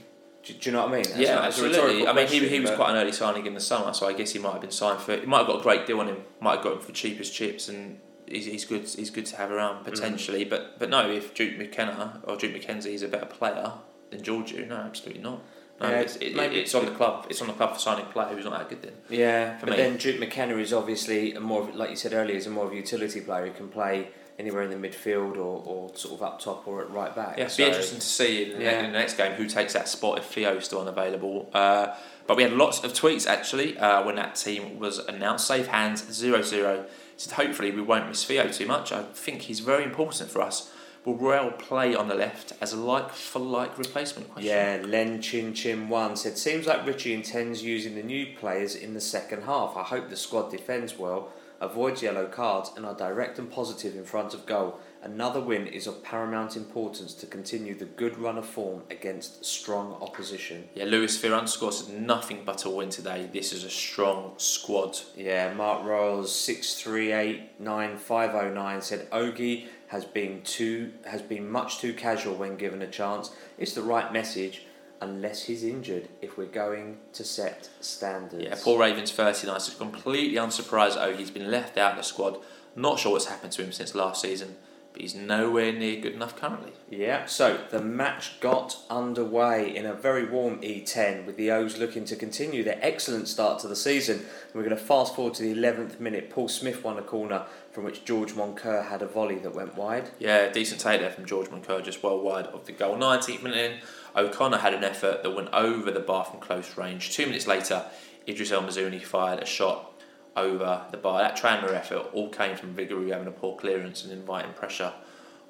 do, do you know what I mean? That's yeah, not- absolutely. I mean, he, question, he was quite an early signing in the summer, so I guess he might have been signed for. He might have got a great deal on him. Might have got him for cheapest chips, and he's, he's good. He's good to have around mm. potentially. But but no, if Duke McKenna or Duke McKenzie is a better player than Georgiou, no, absolutely not. No, Yeah, it's, it, maybe- it's on the club. It's on the club for signing a player who's not that good. Then Yeah, but me. then Duke McKenna is obviously a more, like you said earlier, is a more of a utility player who can play anywhere in the midfield or, or sort of up top or at right back. Yeah, it'd So- be interesting to see in the, Yeah. in the next game who takes that spot if Theo's still unavailable. Uh, but we had lots of tweets actually uh, when that team was announced. Safe hands 0 0. Said hopefully we won't miss Theo too much. I think he's very important for us. Will Royal play on the left as a like for like replacement? Question. Yeah, Len Chin Chin One said, Seems like Richie intends using the new players in the second half. I hope the squad defends well, avoids yellow cards, and are direct and positive in front of goal. Another win is of paramount importance to continue the good run of form against strong opposition. Yeah, Lewis Fear underscore said nothing but a win today. This is a strong squad. Yeah, Mark Royals six three eight nine five oh nine said Ogie has been too has been much too casual when given a chance. It's the right message, unless he's injured. If we're going to set standards. Yeah, Paul Ravens 39 says completely unsurprised Oh, he's been left out of the squad. Not sure what's happened to him since last season, but he's nowhere near good enough currently. Yeah, so the match got underway in a very warm E10 with the O's looking to continue their excellent start to the season. We're going to fast forward to the 11th minute. Paul Smyth won a corner from which George Moncur had a volley that went wide. Yeah, decent take there from George Moncur, just well wide of the goal. 19th minute in, O'Connor had an effort that went over the bar from close range. Two minutes later, Idris El Mizouni fired a shot over the bar. That Tranmere effort all came from Vigouroux having a poor clearance and inviting pressure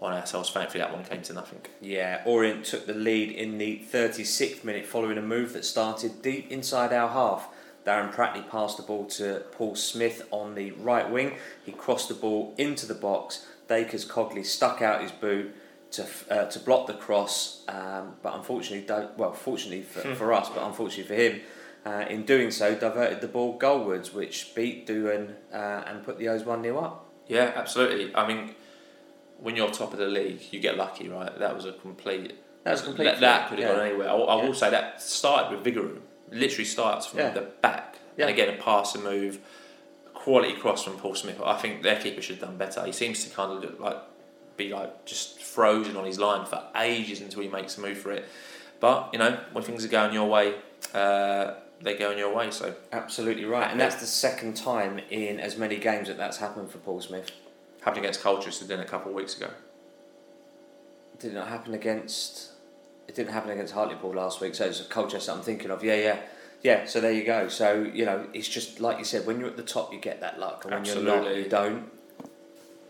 on ourselves. Thankfully, that one came to nothing. Yeah, Orient took the lead in the 36th minute following a move that started deep inside our half. Darren Pratley passed the ball to Paul Smyth on the right wing. He crossed the ball into the box. Dacres Cogley stuck out his boot to uh, to block the cross, um, but unfortunately, well, fortunately for, for us, but unfortunately for him, uh, in doing so, diverted the ball goalwards, which beat Doohan uh, and put the O's 1 0 up. Yeah, absolutely. I mean, when you're top of the league, you get lucky, right? That was a complete. That was complete That, that could have yeah. gone anywhere. I, I Yeah. will say that started with Vigouroux. Literally starts from Yeah. the back. And again, a pass and move, quality cross from Paul Smyth. I think their keeper should have done better. He seems to kind of look like be like just frozen on his line for ages until he makes a move for it. But you know, when things are going your way, uh, they're going your way. So Absolutely right, and that's the second time in as many games that that's happened for Paul Smyth. happened against Colchester then a couple of weeks ago. Did not happen against? It didn't happen against Hartlepool last week, so it's a Colchester I'm thinking of. Yeah, yeah, yeah. So there you go. So you know, it's just like you said, when you're at the top, you get that luck, and when you're not, you don't.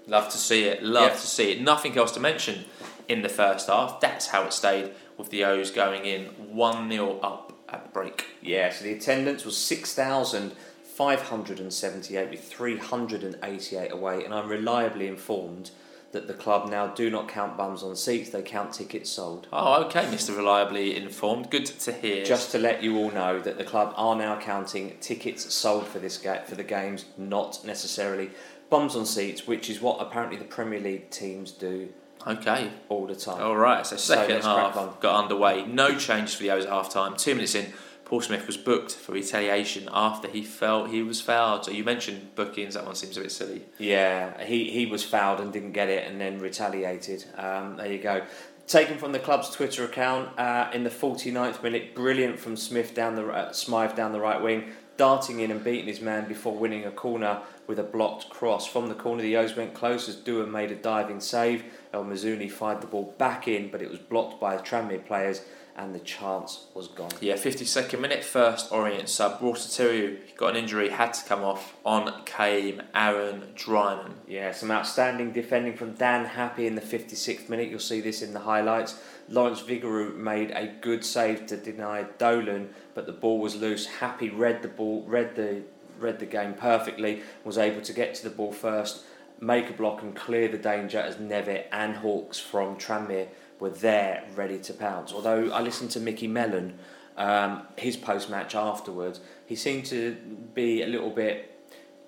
Love to see it. Love Yeah. to see it. Nothing else to mention in the first half. That's how it stayed with the O's going in 1 0 up at the break. Yeah. So the attendance was six thousand five hundred and seventy-eight with three hundred and eighty-eight away, and I'm reliably informed that the club now do not count bums on seats; they count tickets sold. Oh, okay, Mr. Reliably Informed. Good to hear. Just to let you all know that the club are now counting tickets sold for this ga- for the games, not necessarily bums on seats, which is what apparently the Premier League teams do Okay. all the time. All right, so So second crack half got underway. No changes for the O's at half time. Two minutes in, Paul Smyth was booked for retaliation after he felt he was fouled. So you mentioned bookings. That one seems a bit silly. Yeah, he, he was fouled and didn't get it and then retaliated. Um, there you go. Taken from the club's Twitter account uh, in the 49th minute, brilliant from Smyth down the uh, Smyth down the right wing, darting in and beating his man before winning a corner with a blocked cross. From the corner, the O's went close as Dua made a diving save. El Mizouni fired the ball back in, but it was blocked by the Tranmere players and the chance was gone. Yeah, 52nd minute, first Orient sub. Rossitariu got an injury, had to come off. On came Aaron Drinan. Yeah, some outstanding defending from Dan Happe in the 56th minute. You'll see this in the highlights. Lawrence Vigouroux made a good save to deny Dolan, but the ball was loose. Happe read the ball, read the read the game perfectly, was able to get to the ball first, make a block and clear the danger as Nevitt and Hawkes from Tranmere were there ready to pounce. Although I listened to Micky Mellon, um, his post match afterwards, he seemed to be a little bit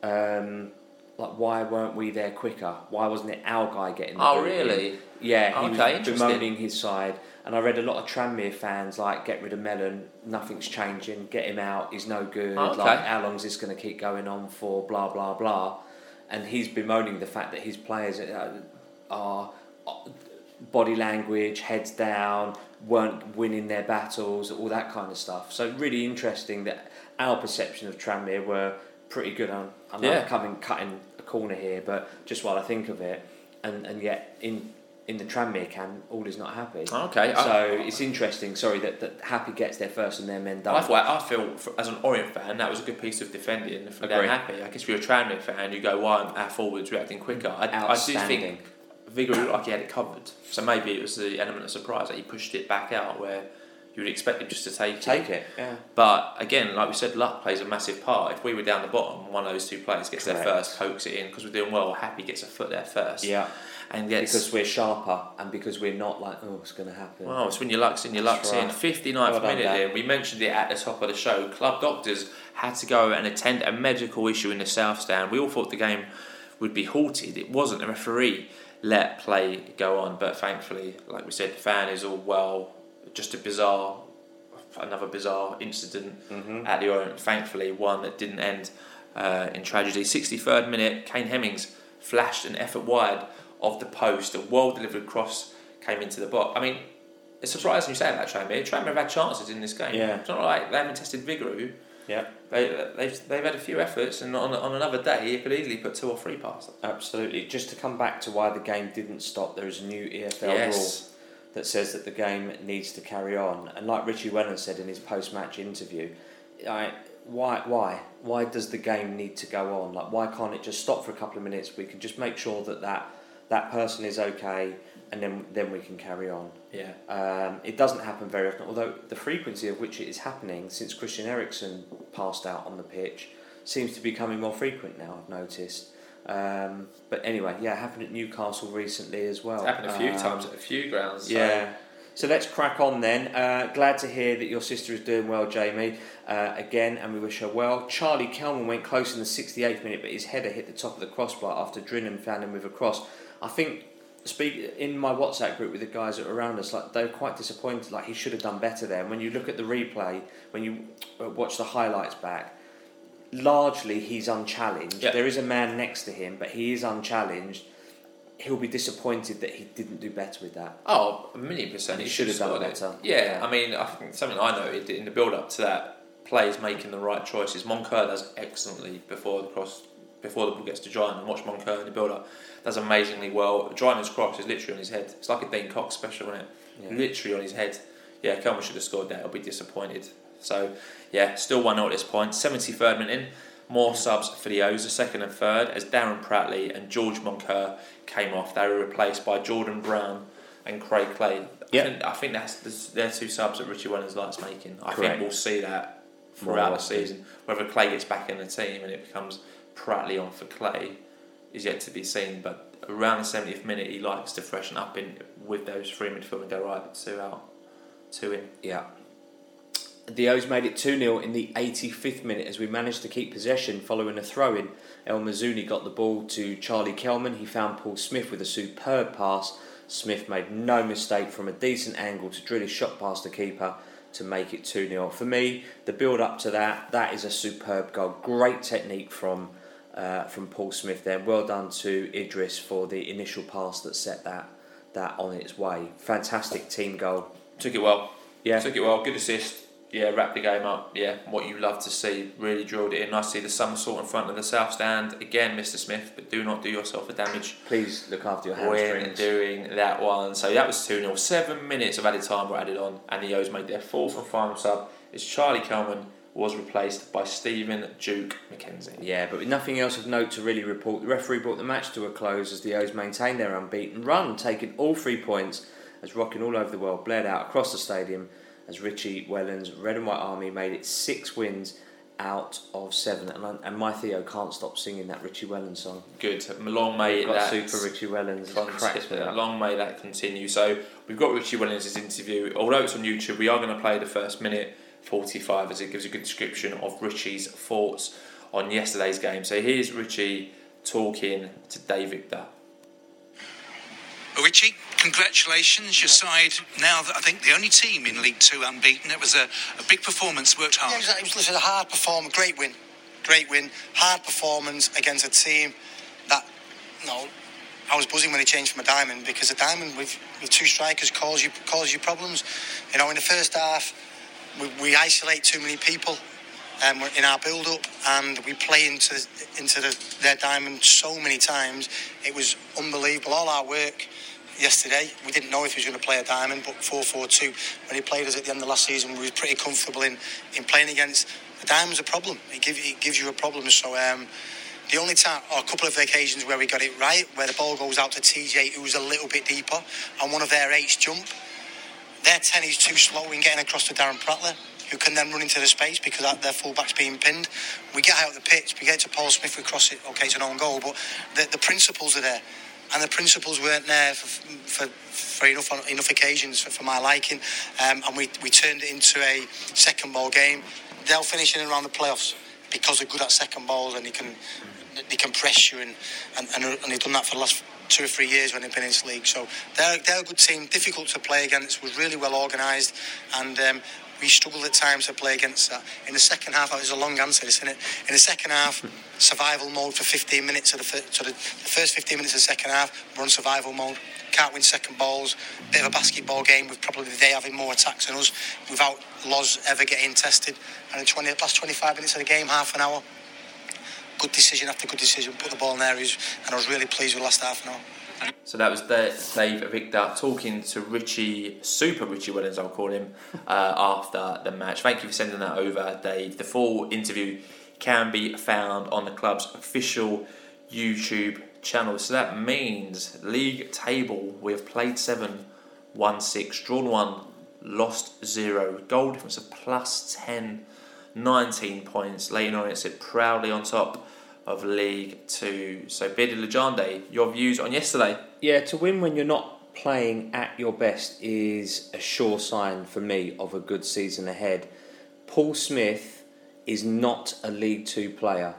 um, like, why weren't we there quicker? Why wasn't it our guy getting the Oh, in? Yeah, he Okay, was bemoaning his side. And I read a lot of Tranmere fans like, get rid of Mellon, nothing's changing, get him out, he's no good. Oh, okay. Like, how long's this going to keep going on for? Blah, blah, blah. And he's bemoaning the fact that his players uh, are uh, body language, heads down, weren't winning their battles, all that kind of stuff. So really interesting that our perception of Tranmere were pretty good. On, I'm Yeah. not coming cutting a corner here, but just while I think of it, and and yet in in the Tranmere camp, all is not happy. Oh, okay. I- So it's interesting. Sorry that, that Happe gets there first and their men I, don't. thought, I feel, for, as an Orient fan, that was a good piece of defending Dan Agree. Happe. I guess if you're a Tranmere fan, you go, why aren't our forwards reacting quicker? I, I do think Vigor looked like he had it covered. So maybe it was the element of surprise that he pushed it back out where you would expect him just to take, Take it. it. Yeah. But again, like we said, luck plays a massive part. If we were down the bottom, one of those two players gets there first, pokes it in because we're doing well. Happe gets a foot there first, Yeah. And gets. Because we're sharper and because we're not like, oh, it's going to happen. Well, it's when your luck's in, your luck's That's in. right. 59th Well minute in, we mentioned it at the top of the show. Club doctors had to go and attend a medical issue in the South Stand. We all thought the game would be halted. It wasn't. The referee let play go on, but thankfully, like we said, the fan is all well. Just a bizarre, another bizarre incident Mm-hmm. at the Orient. Thankfully, one that didn't end uh, in tragedy. 63rd minute, Kane Hemmings flashed an effort wide of the post. A well delivered cross came into the box. I mean, it's surprising you say about Tranmere. Tranmere have had chances in this game. Yeah. It's not like they haven't tested Vigouroux. Yeah. They, they've, they've had a few efforts, and on, on another day, you could easily put two or three past them. Absolutely. Just to come back to why the game didn't stop, there is a new EFL rule that says that the game needs to carry on. And like Richie Wellen said in his post-match interview, I, why, why, why does the game need to go on? Like, why can't it just stop for a couple of minutes? We can just make sure that that, that person is okay, and then then we can carry on. Yeah. Um, it doesn't happen very often, although the frequency of which it is happening since Christian Eriksen passed out on the pitch seems to be becoming more frequent now. I've noticed. Um, but anyway, yeah, it happened at Newcastle recently as well. It's happened a few Um, times at a few grounds. so- yeah. So let's crack on then. Uh, glad to hear that your sister is doing well, Jamie, uh, again, and we wish her well. Charlie Kelman went close in the 68th minute, but his header hit the top of the crossbar after Drinan found him with a cross. I think, speak in my WhatsApp group with the guys that were around us, like they were quite disappointed. Like he should have done better there. And when you look at the replay, when you uh, watch the highlights back, largely he's unchallenged. Yeah. There is a man next to him, but he is unchallenged. He'll be disappointed that he didn't do better with that. Oh, a million percent. He He should have done better. Yeah, Yeah. I mean, I think something I noted in the build up to that, players making the right choices. Moncur does excellently before the cross, before the ball gets to Drinan. And watch Moncur in the build up. Does amazingly well. Drinan's cross is literally on his head. It's like a Dean Cox special, isn't it? Yeah. Literally on his head. Yeah, Kelman should have scored that. I'll be disappointed. So, yeah, still 1 0 at this point. 73rd minute in. More subs for the O's, the second and third, as Darren Pratley and George Moncur came off. They were replaced by Jordan Brown and Craig Clay. Yep. I think, I think that's their two subs that Richie Wellens likes making. I Correct. think we'll see that throughout the season. Whether Clay gets back in the team and it becomes Pratley on for Clay is yet to be seen. But around the 70th minute, he likes to freshen up in with those three midfield and go right, two out, two in. Yeah. The O's made it 2 0 in the 85th minute as we managed to keep possession following a throw in. El Mizouni got the ball to Charlie Kelman. He found Paul Smyth with a superb pass. Smyth made no mistake from a decent angle to drill his shot past the keeper to make it 2 0. For me, the build up to that, that is a superb goal. Great technique from uh, from Paul Smyth there. Well done to Idris for the initial pass that set that that on its way. Fantastic team goal. Took it well. Yeah. Took it well. Good assist. Yeah, wrapped the game up. Yeah, what you love to see. Really drilled it in. Nice to see the somersault in front of the south stand. Again, Mr. Smyth, but do not do yourself a damage Please look after your when hamstrings. doing that one. So that was 2 0. Seven minutes of added time were added on, and the O's made their fourth and final sub It's Charlie Kelman was replaced by Stephen Duke McKenzie. Yeah, but with nothing else of note to really report, the referee brought the match to a close as the O's maintained their unbeaten run, taking all three points as rocking all over the world bled out across the stadium as Richie Wellens' Red and White Army made it six wins out of seven. And, I- and my Theo can't stop singing that Richie Wellens song. Good. Long may that super Richie Wellens. Long may that continue. So we've got Richie Wellens' interview. Although it's on YouTube, we are going to play the first minute 45 as it gives a good description of Richie's thoughts on yesterday's game. So here's Richie talking to Dave Victor. Richie, congratulations. Your side now, I think, the only team in League Two unbeaten. It was a, a big performance, worked Yeah, hard. it was, it was listen, a hard performance, great win, great win, hard performance against a team that, you know, I was buzzing when he changed from a diamond because a diamond with, with two strikers causes you causes you problems. You know, in the first half, we, we isolate too many people um, in our build-up, and we play into into the, their diamond so many times. It was unbelievable. All our work yesterday, we didn't know if he was going to play a diamond, but 4-4-2 when he played us at the end of last season, we were pretty comfortable in, in playing against the diamond's a problem. It, give, it gives you a problem. So um, the only time, or a couple of occasions where we got it right, where the ball goes out to TJ, who's a little bit deeper, and one of their eights jump. Their 10 is too slow in getting across to Darren Pratley, who can then run into the space because their fullback's being pinned. We get out of the pitch, we get to Paul Smyth, we cross it, okay, it's an own goal, but the, the principles are there. And the principles weren't there for, for, for enough enough occasions for, for my liking, um, and we, we turned it into a second ball game. They'll finish in around the playoffs because they're good at second balls and they can they can press you and and, and, and they've done that for the last two or three years when they've been in this league. So they're, they're a good team, difficult to play against, was really well organised, and um, we struggled at times to play against that. In the second half, that was a long answer, isn't it? In the second half, survival mode for 15 minutes of the, fir- so the, the first 15 minutes of the second half, we're on survival mode. Can't win second balls. Bit of a basketball game with probably they having more attacks than us without Loz ever getting tested. And the 20, last 25 minutes of the game, half an hour, good decision after good decision. Put the ball in there, and I was really pleased with last half an hour. So that was Da- Dave Victor talking to Richie, Super Richie Wellens, I'll call him, [LAUGHS] uh, after the match. Thank you for sending that over, Dave. The full interview can be found on the club's official YouTube channel. So that means league table, we have played seven, won six, drawn one, lost zero. Goal difference of plus 10, 19 points. Leyton Orient sit proudly on top of League Two. So, Bidi Legende, your views on yesterday? Yeah, to win when you're not playing at your best is a sure sign for me of a good season ahead. Paul Smyth is not a League Two player.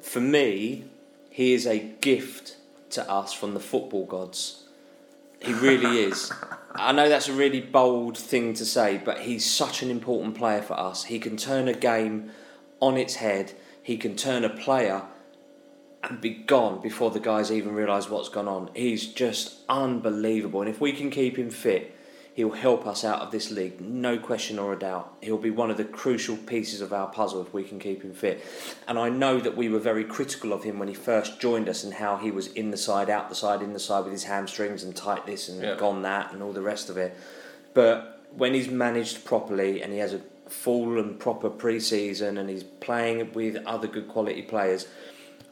For me, he is a gift to us from the football gods. He really [LAUGHS] is. I know that's a really bold thing to say, but he's such an important player for us. He can turn a game on its head. He can turn a player and be gone before the guys even realise what's gone on. He's just unbelievable. And if we can keep him fit, he'll help us out of this league, no question or a doubt. He'll be one of the crucial pieces of our puzzle if we can keep him fit. And I know that we were very critical of him when he first joined us and how he was in the side, out the side, in the side with his hamstrings and tight this and Yeah. gone that and all the rest of it. But when he's managed properly and he has a full and proper pre-season and he's playing with other good quality players,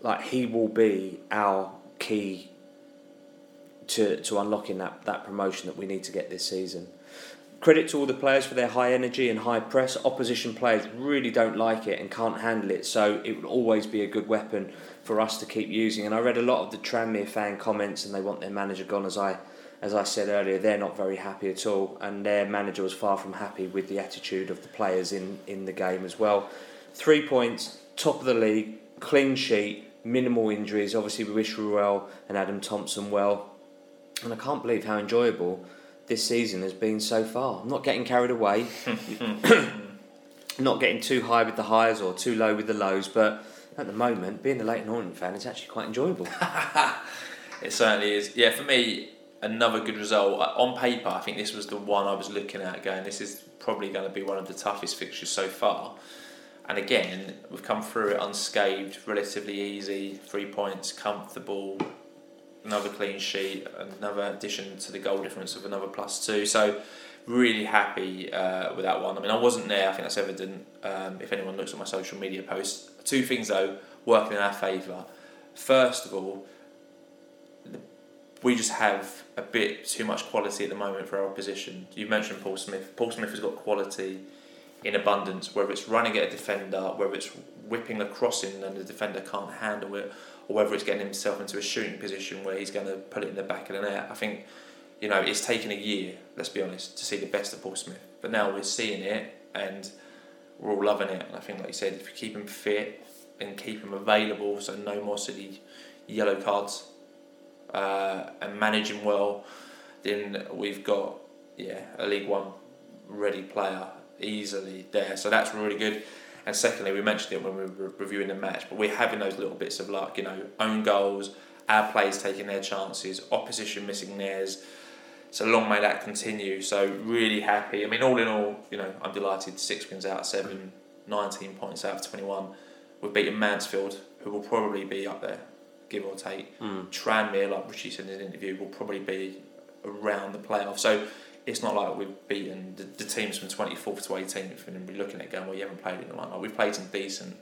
like he will be our key to to unlocking that, that promotion that we need to get this season. Credit to all the players for their high energy and high press. Opposition players really don't like it and can't handle it, so it will always be a good weapon for us to keep using. And I read a lot of the Tranmere fan comments, and they want their manager gone. As I as I said earlier, they're not very happy at all, and their manager was far from happy with the attitude of the players in, in the game as well. Three points, top of the league, clean sheet, minimal injuries. Obviously, we wish Ruel and Adam Thompson well, and I can't believe how enjoyable this season has been so far. I'm not getting carried away, [LAUGHS] not getting too high with the highs or too low with the lows, but at the moment, being a Leyton Orient fan is actually quite enjoyable. [LAUGHS] It certainly is. Yeah, for me, another good result. Uh, On paper, I think this was the one I was looking at going, this is probably going to be one of the toughest fixtures so far. And again, we've come through it unscathed, relatively easy, three points, comfortable, another clean sheet, another addition to the goal difference of another plus two. So, really happy uh, with that one. I mean, I wasn't there, I think that's evident um, if anyone looks at my social media posts. Two things though, working in our favour. First of all, we just have a bit too much quality at the moment for our opposition. You mentioned Paul Smyth. Paul Smyth has got quality in abundance, whether it's running at a defender, whether it's whipping a crossing and the defender can't handle it, or whether it's getting himself into a shooting position where he's going to put it in the back of the net. I think, you know, it's taken a year, let's be honest, to see the best of Paul Smyth. But now we're seeing it and we're all loving it. And I think, like you said, if you keep him fit and keep him available, so no more silly yellow cards, uh, and manage well, then we've got yeah a League One ready player easily there. So that's really good. And secondly, we mentioned it when we were reviewing the match, but we're having those little bits of luck, you know, own goals, our players taking their chances, opposition missing theirs. So long may that continue. So really happy. I mean, all in all, you know, I'm delighted. Six wins out of seven, 19 points out of 21. We've beaten Mansfield, who will probably be up there, give or take. Mm. Tranmere, like Richie said in his interview, will probably be around the playoff. So it's not like we've beaten the, the teams from 24th to 18th and we're looking at going, well, you haven't played in a while. Like, we've played some decent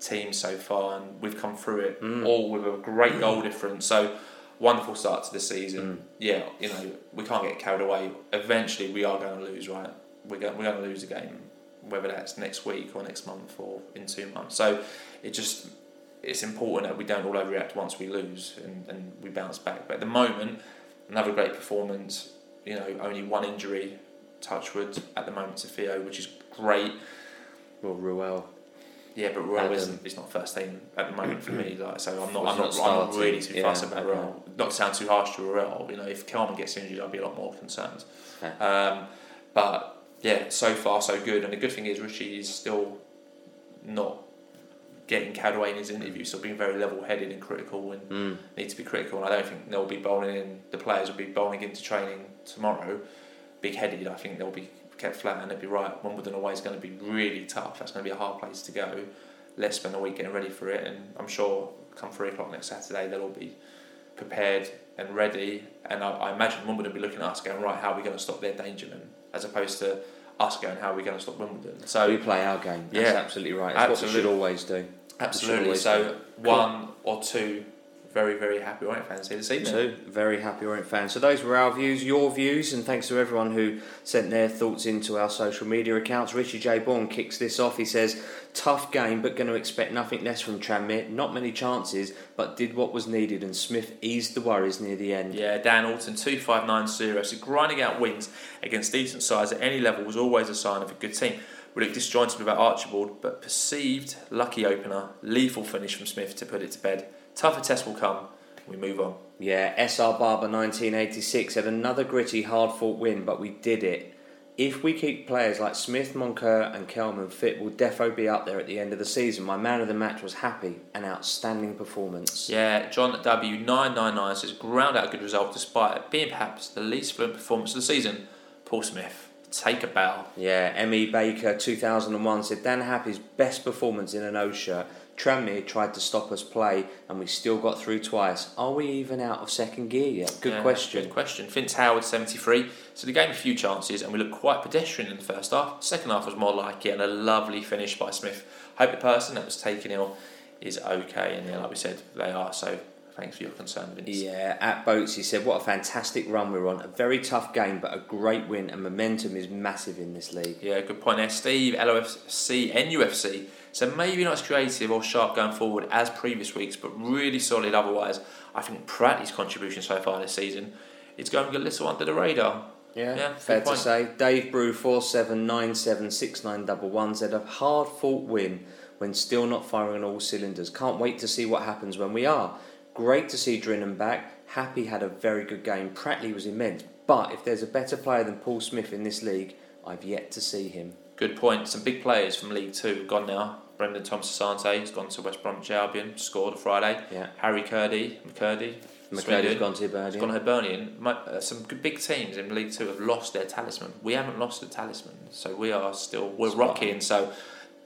teams so far and we've come through it Mm. all with a great goal difference. So wonderful start to the season. Yeah, you know, we can't get carried away. Eventually, we are going to lose, right? We're going, we're going to lose a game, whether that's next week or next month or in two months. So it just it's important that we don't all overreact once we lose and, and we bounce back. But at the moment, another great performance. You know, only one injury, touchwood at the moment to Theo, which is great. Well, Ruel. Yeah, but Ruel Adam. isn't. It's not first team at the moment for me. Like, so I'm not. I'm not not. I'm really too Yeah, fussed about okay. Ruel. Not to sound too harsh to Ruel. You know, if Kelman gets injured, I'd be a lot more concerned. Okay. Um, but yeah, so far so good. And the good thing is Richie is still not getting carried away in his interview. Still being very level headed and critical and Mm. need to be critical. And I don't think they'll be bowling in. The players will be bowling into training tomorrow, big headed. I think they'll be kept flat and they'll be right. Wimbledon away is going to be really tough. That's going to be a hard place to go. Let's spend a week getting ready for it, and I'm sure come three o'clock next Saturday they'll all be prepared and ready. And I, I imagine Wimbledon will be looking at us going right, how are we going to stop their dangerman, as opposed to us going, how are we going to stop Wimbledon? So we play our game. That's Yeah. absolutely right. That's what we Absolutely. should always do. Absolutely. So one or two very very happy Orient fans here this evening. Two very happy Orient fans. So those were our views, your views, and thanks to everyone who sent their thoughts into our social media accounts. Richie J. Bourne kicks this off. He says, "Tough game, but going to expect nothing less from Tranmere. Not many chances, but did what was needed, and Smyth eased the worries near the end." Yeah, Dan Alton, 2590. So grinding out wins against decent sides at any level was always a sign of a good team. We looked disjointed without Archibald, but perceived lucky opener, lethal finish from Smyth to put it to bed. Tougher test will come. We move on. Yeah, SR Barber 1986 had another gritty, hard fought win, but we did it. If we keep players like Smyth, Moncur, and Kelman fit, we'll defo be up there at the end of the season. My man of the match was Happe, an outstanding performance. Yeah, John W999 says ground out a good result despite it being perhaps the least fluent performance of the season. Paul Smyth, take a bow. Yeah, M.E. Baker 2001 said Dan Happe's best performance in an O shirt. Tranmere tried to stop us play, and we still got through twice. Are we even out of second gear yet? Good Yeah, question. Good question. Vince Howard, 73. So the game a few chances and we looked quite pedestrian in the first half. Second half was more like it and a lovely finish by Smyth. Hope the person that was taken ill is okay. And yeah, like we said, they are. So thanks for your concern, Vince. Yeah, at Boats, he said, What a fantastic run we're on. A very tough game, but a great win, and momentum is massive in this league. Yeah, good point there. Steve, LOFC, NUFC. So maybe not as creative or sharp going forward as previous weeks, but really solid otherwise. I think Pratt's contribution so far this season is going a little under the radar. Yeah, Yeah, fair to point. say. Dave Brew four seven nine seven six nine double one said a hard fought win when still not firing on all cylinders. Can't wait to see what happens when we are. Great to see Drinan back. Happe had a very good game. Pratley was immense. But if there's a better player than Paul Smyth in this league, I've yet to see him. Good point. Some big players from League Two have gone now. Brandon Thomas-Asante has gone to West Bromwich Albion, scored on Friday. Yeah. Harry Curdy, McKirdy, McKirdy's gone to Hibernian. gone to Hibernian. Mo- uh, Some good big teams in League Two have lost their talisman. We haven't lost the talisman, so we are still we're Spot on. rocking. So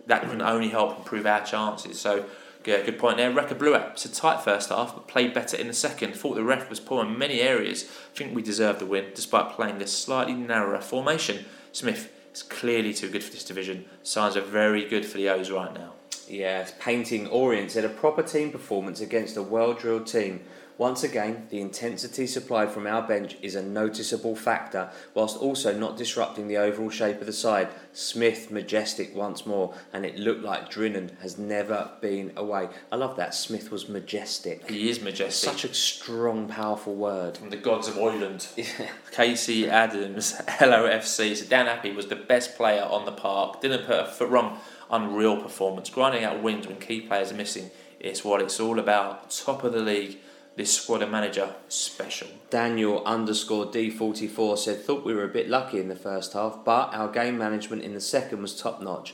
that can only help improve our chances. So yeah, good point there. Rekka blew it. It's a tight first half, but played better in the second. Thought the ref was poor in many areas. I think we deserved the win despite playing this slightly narrower formation. Smyth is clearly too good for this division. Signs are very good for the O's right now. Yes, painting Orient said a proper team performance against a well drilled team. Once again, the intensity supplied from our bench is a noticeable factor, whilst also not disrupting the overall shape of the side. Smyth majestic once more, and it looked like Drinan has never been away. I love that. Smyth was majestic. He is majestic. Such a strong, powerful word. from the gods of Oiland. [LAUGHS] Casey Adams, LOFC. So Dan Happe was the best player on the park. Didn't put a foot wrong. Unreal performance. Grinding out wins when key players are missing. It's what it's all about. Top of the league. This squad and manager special. Daniel underscore D44 said, Thought we were a bit lucky in the first half, but our game management in the second was top notch.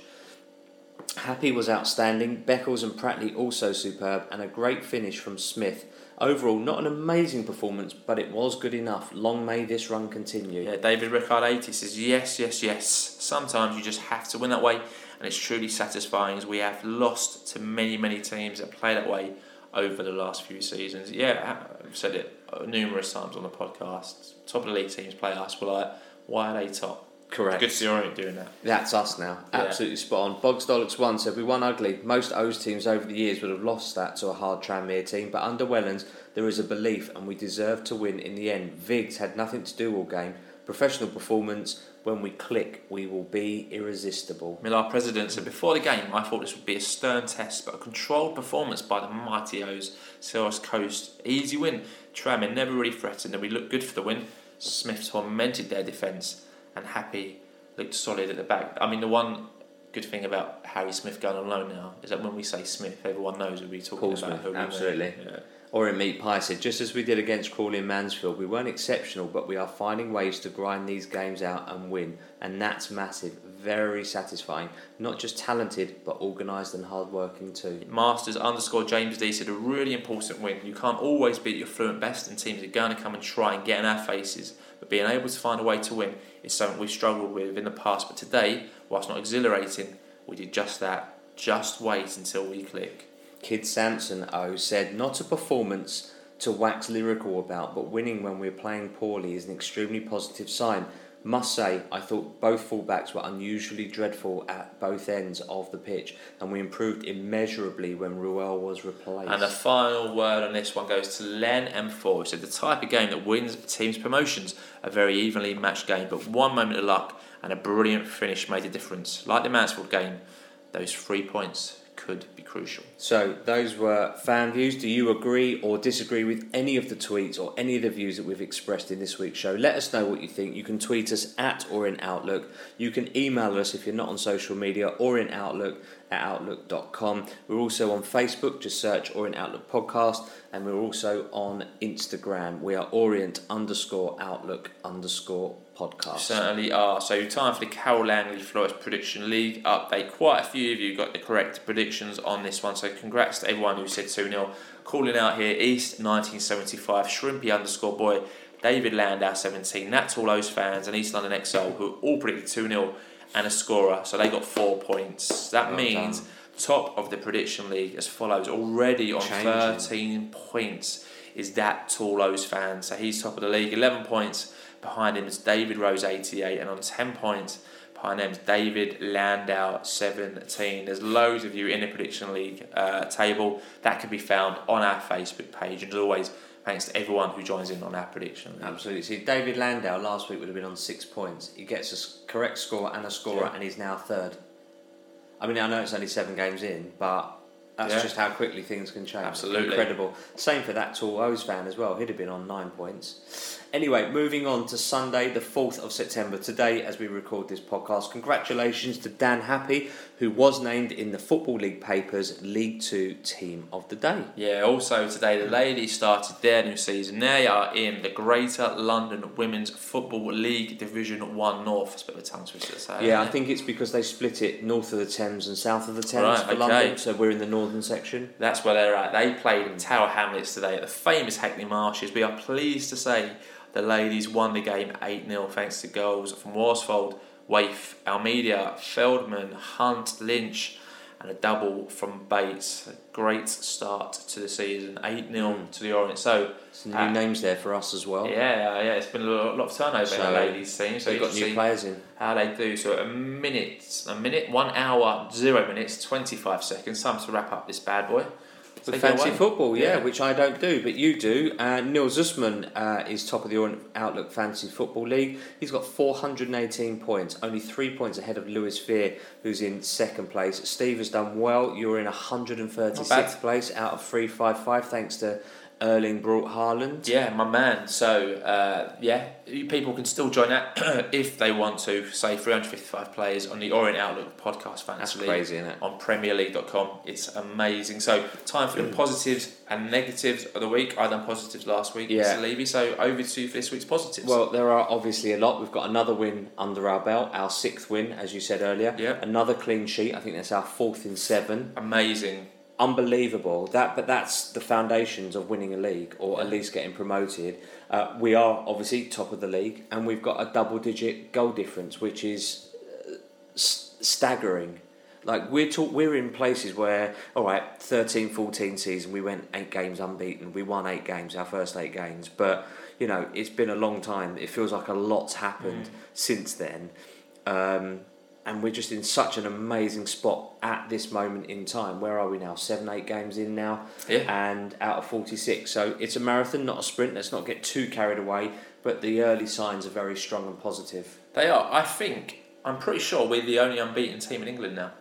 Happe was outstanding, Beckles and Pratley also superb, and a great finish from Smyth. Overall, not an amazing performance, but it was good enough. Long may this run continue. Yeah, David Rickard 80 says, yes, yes, yes. Sometimes you just have to win that way, and it's truly satisfying as we have lost to many, many teams that play that way over the last few seasons. Yeah, I've said it numerous times on the podcast. Top of the league teams play us. We're like, why are they top? Correct. Good to see Orient doing that. That's us now. Yeah. Absolutely spot on. Bogstolix one said we won ugly. Most O's teams over the years would have lost that to a hard Tranmere team, but under Wellens there is a belief and we deserve to win in the end. Viggs had nothing to do all game. Professional performance. When we click, we will be irresistible. Millar president said before the game, I thought this would be a stern test, but a controlled performance by the mighty O's. South Coast, easy win. Tranmere never really threatened, and we looked good for the win. Smyth tormented their defence, and Happe looked solid at the back. I mean, the one good thing about Harry Smith going on loan now is that when we say Smyth, everyone knows who we're talking Paul about. Smyth, who we mean. absolutely. Yeah. Orient Meat Pie said, just as we did against Crawley and Mansfield, we weren't exceptional, but we are finding ways to grind these games out and win. And that's massive, very satisfying. Not just talented, but organised and hard-working too. Masters underscore James D said a really important win. You can't always beat your fluent best, and teams are going to come and try and get in our faces. But being able to find a way to win is something we've struggled with in the past. But today, whilst not exhilarating, we did just that. Just wait until we click. Kid Samson O said, not a performance to wax lyrical about, but winning when we're playing poorly is an extremely positive sign. Must say, I thought both fullbacks were unusually dreadful at both ends of the pitch, and we improved immeasurably when Ruel was replaced. And the final word on this one goes to Len M4, who said the type of game that wins teams' promotions, a very evenly matched game, but one moment of luck and a brilliant finish made a difference. Like the Mansfield game, those three points could be crucial. So those were fan views. Do you agree or disagree with any of the tweets or any of the views that we've expressed in this week's show? Let us know what you think. You can tweet us at Orient Outlook. You can email us if you're not on social media Orient Outlook at outlook.com. We're also on Facebook, just search Orient Outlook podcast, and we're also on Instagram. We are Orient underscore Outlook underscore podcast. Certainly are. So time for the Carole Langley Florist Prediction League update. Quite a few of you got the correct predictions on this one. So congrats to everyone who said 2 0. Calling out here East 1975, Shrimpy underscore boy, David Landau 17, That's All those fans, and East London XL who all predicted 2 0 and a scorer. So they got four points. That Well means done. top of the prediction league as follows already on Changing. 13 points is that Toulouse fan. So he's top of the league, 11 points. Behind him is David Rose, 88, and on 10 points behind him is David Landau, 17. There's loads of you in the prediction league uh, table that can be found on our Facebook page. And as always, thanks to everyone who joins in on our prediction. Absolutely. See, David Landau last week would have been on six points. He gets a correct score and a scorer, Yeah. and he's now third. I mean, I know it's only seven games in, but that's Yeah. just how quickly things can change. Absolutely. Incredible. Same for that tall O's fan as well. He'd have been on nine points. Anyway, moving on to Sunday, the 4th of September. Today, as we record this podcast, congratulations to Dan Happe, who was named in the Football League papers League Two Team of the Day. Yeah, also today the ladies started their new season. They are in the Greater London Women's Football League Division 1 North. It's a bit of a tongue twister to say. Yeah, I think it's because they split it north of the Thames and south of the Thames Right, for okay. London, so we're in the northern section. That's where they're at. They played in Tower Hamlets today at the famous Hackney Marshes. We are pleased to say the ladies won the game 8 0 thanks to goals from Worsfold, Waif, Almeida, Feldman, Hunt, Lynch, and a double from Bates. A great start to the season 8 0 Mm. to the Orient. So, Some new Ah. names there for us as well. yeah, yeah, it's been a lot, lot of turnover in the ladies' team. So They've got new players in. how they do. So a minute, a minute, one hour, zero minutes, twenty five seconds. Time to wrap up this bad boy. With fancy football, yeah, Yeah. which I don't do, but you do. Uh, Neil Zussman uh, is top of the Outlook Fantasy Football League. He's got 418 points, only three points ahead of Lewis Fear, who's in second place. Steve has done well. You're in 136th place out of 355, thanks to Erling Braut Haaland. Yeah, my man. So uh, yeah, people can still join that [CLEARS THROAT] if they want to. Say 355 players on the Orient Outlook podcast That's league crazy, isn't it? on PremierLeague.com. It's amazing. So time for the positives and negatives of the week. I done positives last week, Yeah. Mr. Levy. So over to you for this week's positives. Well, there are obviously a lot. We've got another win under our belt, our sixth win, as you said earlier. Yeah. Another clean sheet. I think that's our fourth in seven. amazing. Unbelievable. That, but that's the foundations of winning a league, or at least getting promoted. Uh, we are obviously top of the league, and we've got a double-digit goal difference, which is uh, s- staggering. Like we're talk- we're in places where, all right, 13, 14 season, we went eight games unbeaten. We won eight games, our first eight games, but you know it's been a long time. It feels like a lot's happened since then. Um, and we're just in such an amazing spot at this moment in time. Where are we now? Seven, eight games in now, Yeah. and out of 46. So it's a marathon, not a sprint. Let's not get too carried away, but the early signs are very strong and positive. They are. I think. I'm pretty sure we're the only unbeaten team in England now.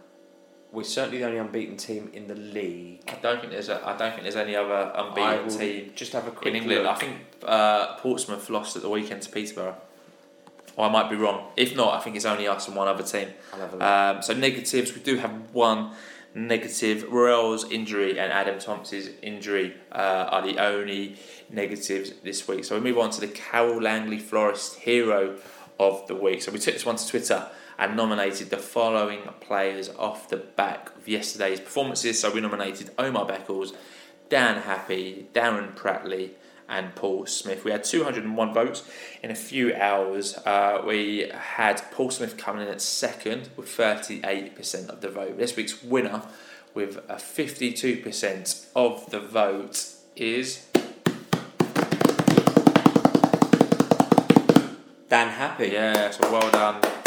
We're certainly the only unbeaten team in the league. I don't think there's. A, I don't think there's any other unbeaten team just have a quick in England. look. I think uh, Portsmouth lost at the weekend to Peterborough. Or I might be wrong. If not, I think it's only us and one other team. I'll have a look. Um, so negatives, we do have one negative. Ruel's injury and Adam Thompson's injury uh, are the only negatives this week. So we move on to the Carole Langley Florist Hero of the Week. So we took this one to Twitter and nominated the following players off the back of yesterday's performances. So we nominated Omar Beckles, Dan Happe, Darren Pratley, and Paul Smyth. We had 201 votes in a few hours. Uh, we had Paul Smyth coming in at second with 38% of the vote. This week's winner with a 52% of the vote is Dan Happe. yeah. So well done.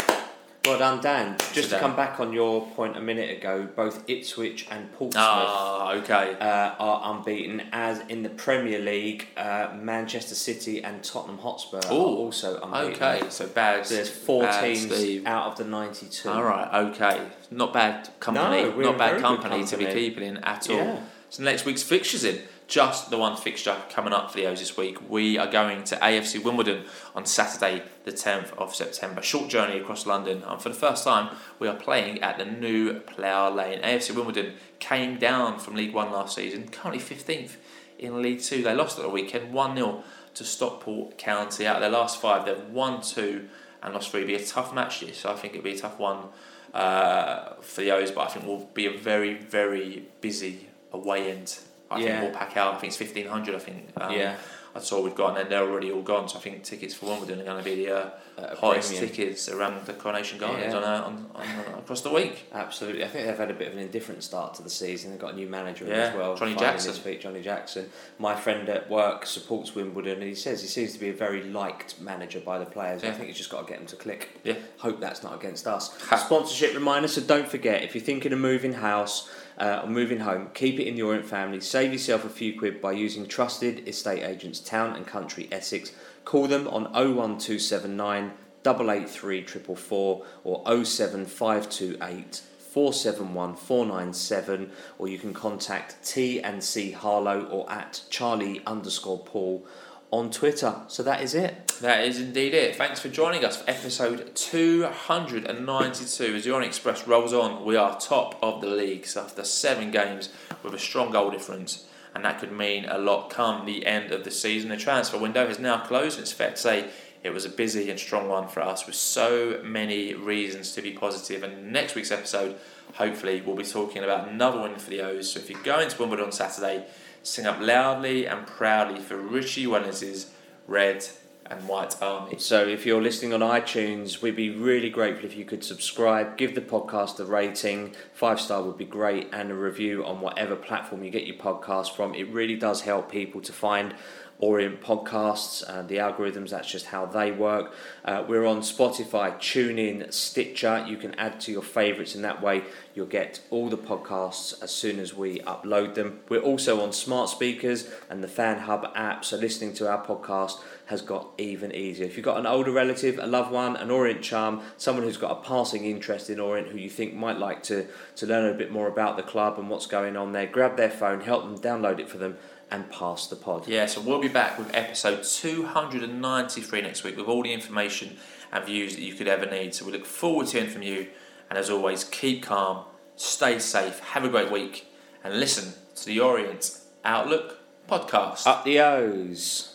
Well done, Dan. Just to come back on your point a minute ago, both Ipswich and Portsmouth. Ah, okay. uh, are unbeaten, as in the Premier League, uh, Manchester City and Tottenham Hotspur are also unbeaten. Okay, so bad. There's four bad teams Steve. out of the 92. All right, okay. Not bad company. No, not bad good company, to be keeping in at all. Yeah. So next week's fixtures in. Just the one fixture coming up for the O's this week. We are going to AFC Wimbledon on Saturday, the 10th of September. Short journey across London, and for the first time, we are playing at the new Plough Lane. AFC Wimbledon came down from League One last season, currently 15th in League Two. They lost at the weekend 1 0 to Stockport County. Out of their last five, they've won two and lost three. It'll be a tough match this, so I think it'll be a tough one uh, for the O's, but I think will be a very, very busy away end. I Yeah. think we'll pack out. I think it's fifteen hundred. I think. Um, Yeah. That's all we've got, and then they're already all gone. So I think tickets for Wimbledon are going to be the uh, Highest premium. tickets around the Coronation Gardens Yeah. on, on, on, uh, across the week. Absolutely. I think they've had a bit of an indifferent start to the season. They've got a new manager Yeah, as well. Johnny Jackson. Feet, Johnny Jackson. My friend at work supports Wimbledon and he says he seems to be a very liked manager by the players. I think he's just got to get them to click. Yeah. Hope that's not against us. Sponsorship reminder, so don't forget, if you're thinking of moving house uh, or moving home, keep it in the Orient family. Save yourself a few quid by using trusted estate agents Town and Country Essex. Call them on 01279 883 444 or 07528 471 497 or you can contact T and C Harlow or at Charlie underscore Paul on Twitter. So that is it. That is indeed it. Thanks for joining us for episode 292. As the Orient Express rolls on, we are top of the league so after seven games with a strong goal difference, and that could mean a lot come the end of the season. The transfer window has now closed, and it's fair to say it was a busy and strong one for us with so many reasons to be positive. And next week's episode, hopefully, we'll be talking about another win for the O's. So if you're going to Wimbledon on Saturday, sing up loudly and proudly for Richie Wellens' Red and White Army. So if you're listening on iTunes, we'd be really grateful if you could subscribe, give the podcast a rating, five star would be great, and a review on whatever platform you get your podcast from. It really does help people to find Orient podcasts and the algorithms. That's just how they work. Uh, we're on Spotify, TuneIn, Stitcher. You can add to your favourites and that way. You'll get all the podcasts as soon as we upload them. We're also on smart speakers and the Fan Hub app. So listening to our podcast has got even easier. If you've got an older relative, a loved one, an Orient charm, someone who's got a passing interest in Orient who you think might like to, to learn a bit more about the club and what's going on there, grab their phone, help them download it for them and pass the pod. Yeah, so we'll be back with episode 293 next week with all the information and views that you could ever need. So we look forward to hearing from you. And as always, keep calm, stay safe, have a great week, and listen to the Orient Outlook podcast. Up the O's.